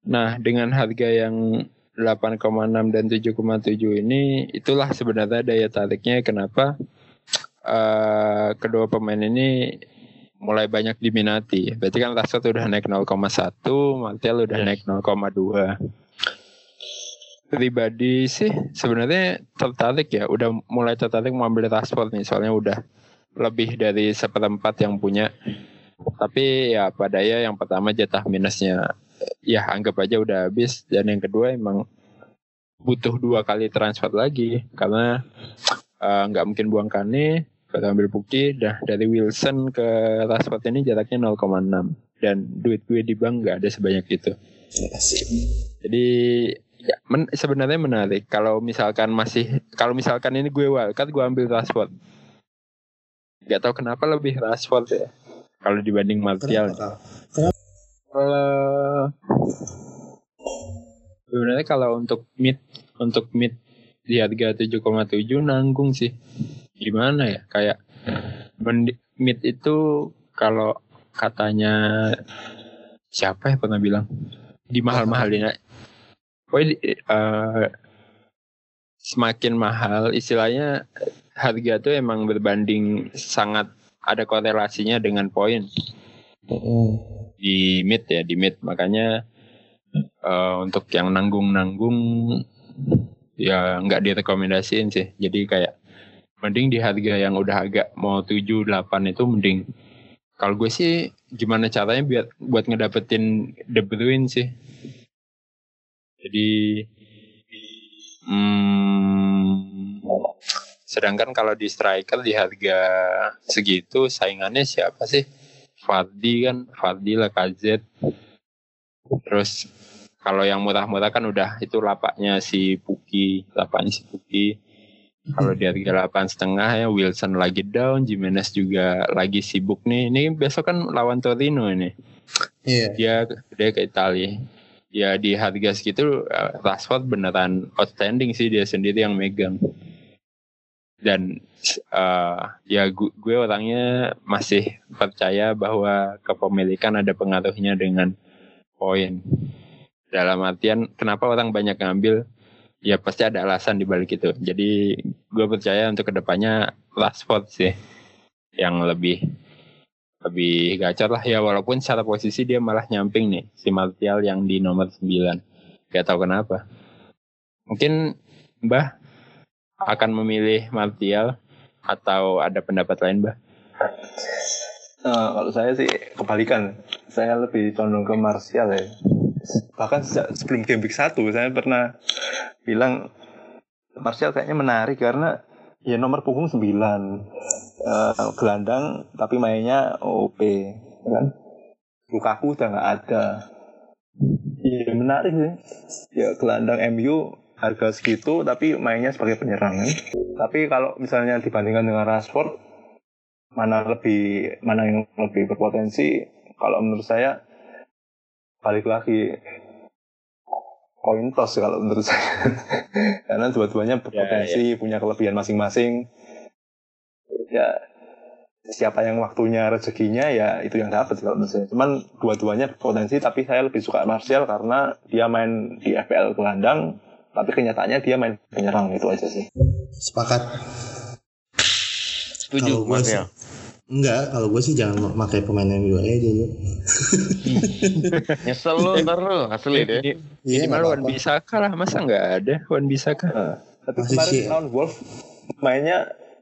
nah dengan harga yang 8,6 dan 7,7 ini itulah sebenarnya daya tariknya kenapa eh, kedua pemain ini mulai banyak diminati. Berarti kan Rashford udah naik 0,1, Martial udah Yes. naik 0,2. Pribadi sih sebenarnya tertarik ya, udah mulai tertarik mengambil Rashford nih, soalnya udah lebih dari seperempat yang punya. Tapi ya pada ya yang pertama jatah minusnya ya anggap aja udah habis. Dan yang kedua emang butuh dua kali transfer lagi. Karena eh, nggak mungkin buang Kane baru ambil bukti dah dari Wilson ke Rashford ini jaraknya 0,6 dan duit gue di bank nggak ada sebanyak itu. Jadi ya, men- sebenarnya menarik. Kalau misalkan masih kalau misalkan ini gue wildcard gue ambil Rashford. Nggak tahu kenapa lebih Rashford ya kalau dibanding Martial. Kenapa? Kalau sebenarnya kalau untuk mid untuk mid di harga 7,7 nanggung sih. Gimana ya? Kayak mid itu kalau katanya siapa ya pernah bilang di mahal-mahalin aja. Pokoknya di- eh, semakin mahal istilahnya harga tuh emang berbanding sangat ada korelasinya dengan poin di mid ya di mid. Makanya eh, untuk yang nanggung-nanggung ya nggak direkomendasiin sih. Jadi kayak mending di harga yang udah agak mau 7 8 itu mending. Kalau gue sih gimana caranya biar buat ngedapetin De Bruyne sih. Jadi hmm, sedangkan kalau di striker di harga segitu saingannya siapa sih Fardi kan Fardi lah KZ terus kalau yang murah-murah kan udah itu lapaknya si Puki lapaknya si Puki. Kalau di harga delapan setengah ya Wilson lagi down Jimenez juga lagi sibuk nih. Ini besok kan lawan Torino ini. Iya. dia dia ke Italia. Ya di harga segitu eh, Rashford beneran outstanding sih dia sendiri yang megang dan eh, ya gu- gue orangnya masih percaya bahwa kepemilikan ada pengaruhnya dengan poin. Dalam artian kenapa orang banyak ngambil? Ya pasti ada alasan di balik itu. Jadi gue percaya untuk ke depannya Rashford sih yang lebih lebih gacor lah. Ya walaupun secara posisi dia malah nyamping nih si Martial yang di nomor 9 gak tahu kenapa. Mungkin Mbah akan memilih Martial atau ada pendapat lain Mbah? Eh, kalau saya sih kebalikan. Saya lebih condong ke Martial ya. Bahkan sejak sebelum game week 1 saya pernah bilang Martial kayaknya menarik karena ya nomor punggung 9 Eh, gelandang tapi mainnya OP kan? Lukaku udah nggak ada. Iya menarik sih. Ya gelandang MU harga segitu tapi mainnya sebagai penyerang kan. tapi kalau misalnya dibandingkan dengan Rashford mana lebih mana yang lebih berpotensi? Kalau menurut saya balik lagi koin toss kalau menurut *laughs* saya. Karena dua-duanya berpotensi punya kelebihan masing-masing. Ya siapa yang waktunya rezekinya ya itu yang dapat kalau menurut saya. Cuman dua-duanya berpotensi tapi saya lebih suka Martial karena dia main di FPL gelandang tapi kenyataannya dia main penyerang itu aja sih Sepakat. Setuju, Kalau gue ya. enggak, kalau gue sih jangan pakai pemain MU aja dulu. *laughs* Nyesel lu ntar lu, asli deh. Ini Iya, minimal nggak Wan. Bisaka lah masa nggak ada Wan Bisaka Nah, tapi Masih kemarin lawan Wolf mainnya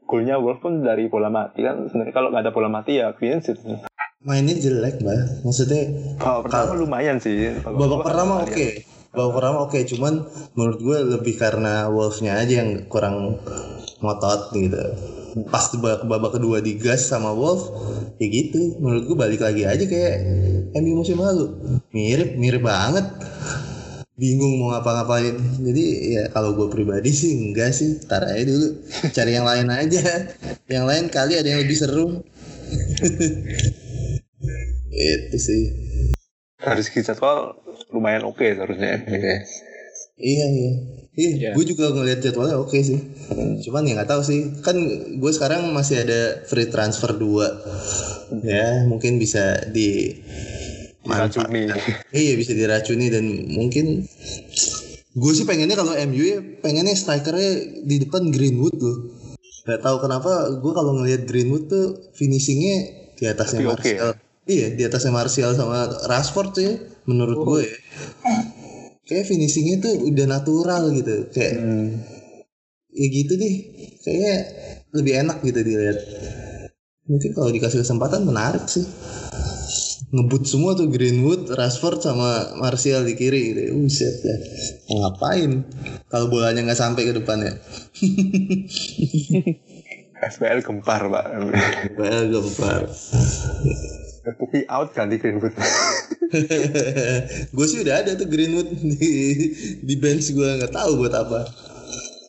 golnya Wolf pun dari bola mati kan sebenarnya kalau nggak ada bola mati ya clean sheet Mainnya jelek, Mbak. Maksudnya babak pertama lumayan sih babak kedua pertama oke. lihat. Babak pertama oke, cuman menurut gue lebih karena Wolves-nya aja yang kurang ngotot gitu. Pas babak, babak kedua digas sama Wolf, ya gitu. Menurut gue balik lagi aja kayak MU musim lalu. Mirip, mirip banget. Bingung mau ngapa-ngapain. Jadi ya kalau gue pribadi sih enggak sih. Tar aja dulu. Cari yang lain aja. Yang lain kali ada yang lebih seru. *laughs* Itu sih. dari segi jadwal lumayan oke seharusnya MU ya. Iya iya. Iya, Iya. gue juga ngelihat jadwalnya oke sih. Cuman ya nggak tahu sih. Kan gue sekarang masih ada free transfer dua. Ya, mungkin bisa di Diracuni. Iya, bisa diracuni dan mungkin gue sih pengennya kalau MU ya pengennya strikernya di depan Greenwood loh. Gak tahu kenapa gue kalau ngelihat Greenwood tuh finishingnya di atasnya Tapi Martial. Iya, di atasnya Martial sama Rashford tuh ya, menurut gue ya. Kayak finishingnya tuh udah natural gitu, kayak Hmm. ya gitu deh. Kayaknya lebih enak gitu dilihat. Mungkin kalau dikasih kesempatan menarik sih. Ngebut semua tuh Greenwood, Rashford sama Martial di kiri gitu. Buset ya. Mau ngapain? Kalau bolanya nggak sampai ke depannya. FPL *laughs* gempar pak Well, gempar. Puki out ganti Greenwood *laughs* gue sih udah ada tuh Greenwood di di bench gue nggak tahu buat apa.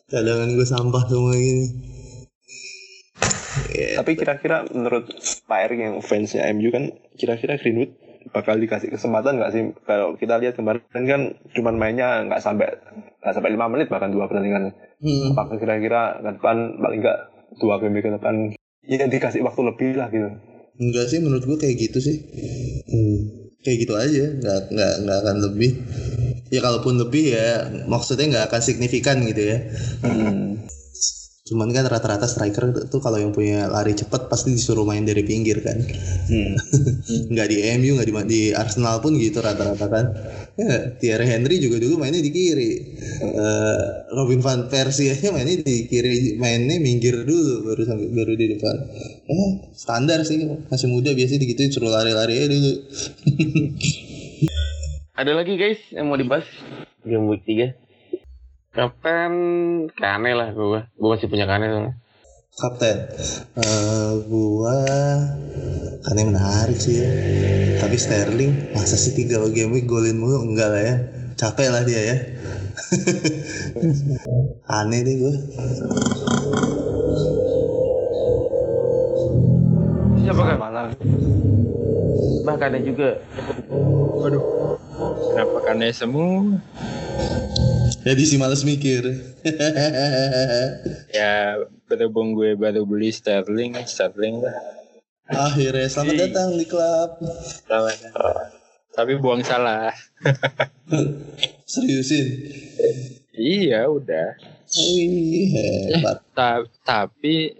Cadangan gue sampah semua ini. Ya, tapi kira-kira menurut Pak Erik yang fansnya MU kan kira-kira Greenwood bakal dikasih kesempatan nggak sih kalau kita lihat kemarin kan cuman mainnya nggak sampai nggak sampai lima menit bahkan dua pertandingan hmm. apakah kira-kira ke depan paling nggak dua game ke depan ya dikasih waktu lebih lah gitu Enggak sih menurut gue kayak gitu sih. Hmm. Kayak gitu aja, nggak nggak nggak akan lebih. ya kalaupun lebih ya maksudnya nggak akan signifikan gitu ya Hmm. Cuman kan rata-rata striker tuh kalau yang punya lari cepat pasti disuruh main dari pinggir kan. Hmm. *laughs* nggak di MU nggak di, di Arsenal pun gitu rata-rata kan. Ya, Thierry Henry juga dulu mainnya di kiri. Eh, Robin van Persie aja mainnya di kiri mainnya minggir dulu baru sampai baru di depan. Eh standar sih masih muda biasanya digituin suruh lari-lari aja dulu. *laughs* Ada lagi guys yang mau dibahas? Game week 3 Kapten Kane lah gue Gue masih punya Kane soalnya. Kapten eh gua kan yang menarik sih ya. Tapi Sterling masa sih tiga game week golin mulu? Enggak lah ya. Capek lah dia ya. *laughs* Aneh deh gua. Siapa kan? Malah Bahkan ada juga. Waduh. Kenapa kane semua? Jadi si males mikir *laughs* Ya berhubung gue baru beli Sterling, Sterling lah. akhirnya selamat datang di klub Lawan. Tapi buang salah. *laughs* seriusin Iya udah. Wih, hebat Ta- tapi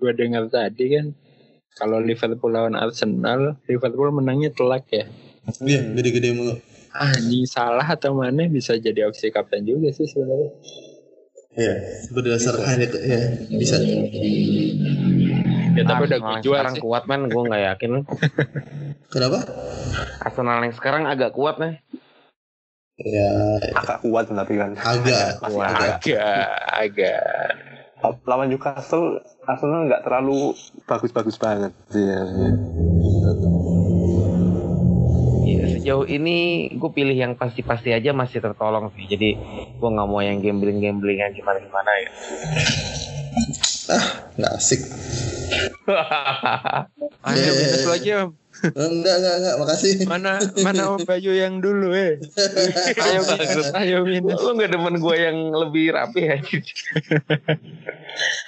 gue dengar tadi kan kalau Liverpool lawan Arsenal, Liverpool menangnya telak ya. iya gede-gede mulu Anjing salah atau mana bisa jadi opsi kapten juga sih sebenarnya. Iya, berdasar hanya ya bisa. Ya tapi udah Arsenal yang gue jual sekarang sih. kuat men Gue gak yakin Kenapa? Arsenal yang sekarang agak kuat nih Ya agak kuat tapi kan. agak, Wah. agak. Agak, agak. Lawan Newcastle, Arsenal nggak terlalu bagus-bagus banget sih. ya. Sejauh ini gue pilih yang pasti-pasti aja masih tertolong sih. Jadi gue nggak mau yang gambling-gambling yang gimana-gimana ya. Nggak asik. *laughs* Ayo minus lu aja. Om. Enggak, enggak, enggak, makasih. Mana mana Om Bayu yang dulu eh. *laughs* Ayo minus, ayo minus. Lo nggak demen gue yang lebih rapi ya? *laughs*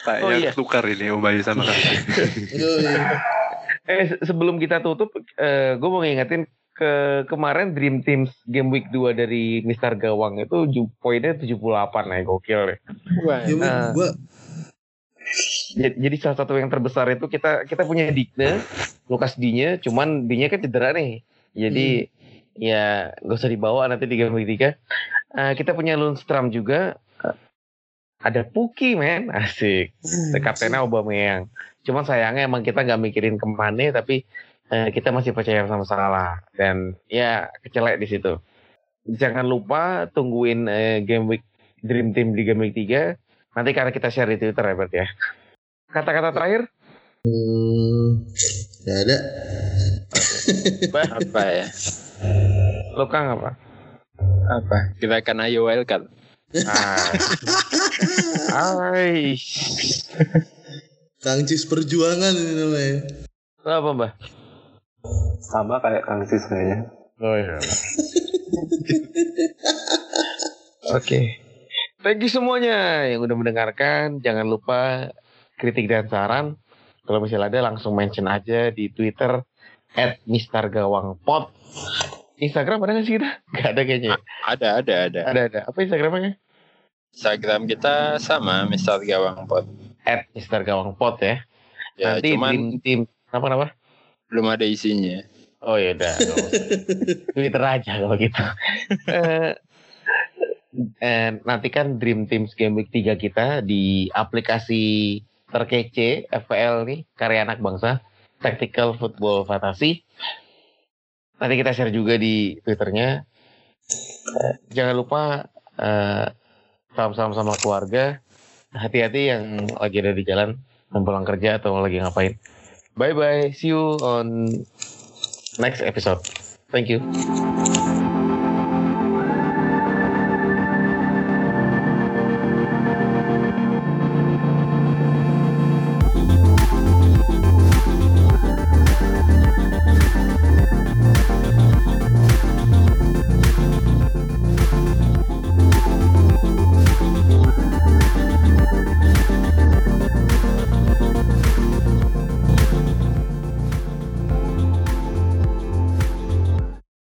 Kayaknya Oh, iya. tukar ini Om Bayu sama kan. Eh se- sebelum kita tutup, eh, gue mau ngingetin ke kemarin Dream Teams Game Week 2 dari Mister Gawang itu ju- poinnya 78 ya gokil deh. Wah, Ya, Nah. gua Jadi, salah satu yang terbesar itu kita kita punya Digne, Lukas Dinya, cuman Dinya kan cedera nih. Jadi ya gak usah dibawa nanti di game week 3. Eh, kita punya Lundstram juga. Eh, ada Puki men, asik. Kaptennya Aubameyang. Cuman sayangnya emang kita nggak mikirin ke mana, tapi eh, kita masih percaya sama salah dan ya kecelek di situ. Jangan lupa tungguin eh, game week Dream Team di game week 3 Nanti karena kita share di Twitter ya berarti ya. Kata-kata terakhir, hmm, nggak ada. apa ya? lo Kang apa? Apa? Kita akan ayo wildcard. Ah. Ay. Kang Cis perjuangan ini namanya. Apa mbak? Sama kayak Kang Sis kayaknya. Oh iya. *laughs* Oke. Thank you semuanya yang udah mendengarkan. Jangan lupa kritik dan saran. Kalau misalnya ada langsung mention aja di Twitter at Mister Gawang Pot. Instagram ada nggak sih kita? *laughs* Gak ada kayaknya. Ada, ada, ada. Ada ada. Apa Instagramnya? Instagram kita sama Mister Gawang Pot. At Mister Gawang Pot ya. Ya, Nanti cuman Dream Team apa kenapa? Belum ada isinya. Oh ya udah. *laughs* Twitter aja kalau gitu. Eh, eh, nanti kan Dream Teams Game Week 3 kita di aplikasi terkece FPL nih karya anak bangsa Tactical Football Fantasy. Nanti kita share juga di Twitternya. Eh, jangan lupa eh, salam-salam sama keluarga. Hati-hati yang lagi ada di jalan, yang pulang kerja atau lagi ngapain. Bye bye. See you on next episode. Thank you.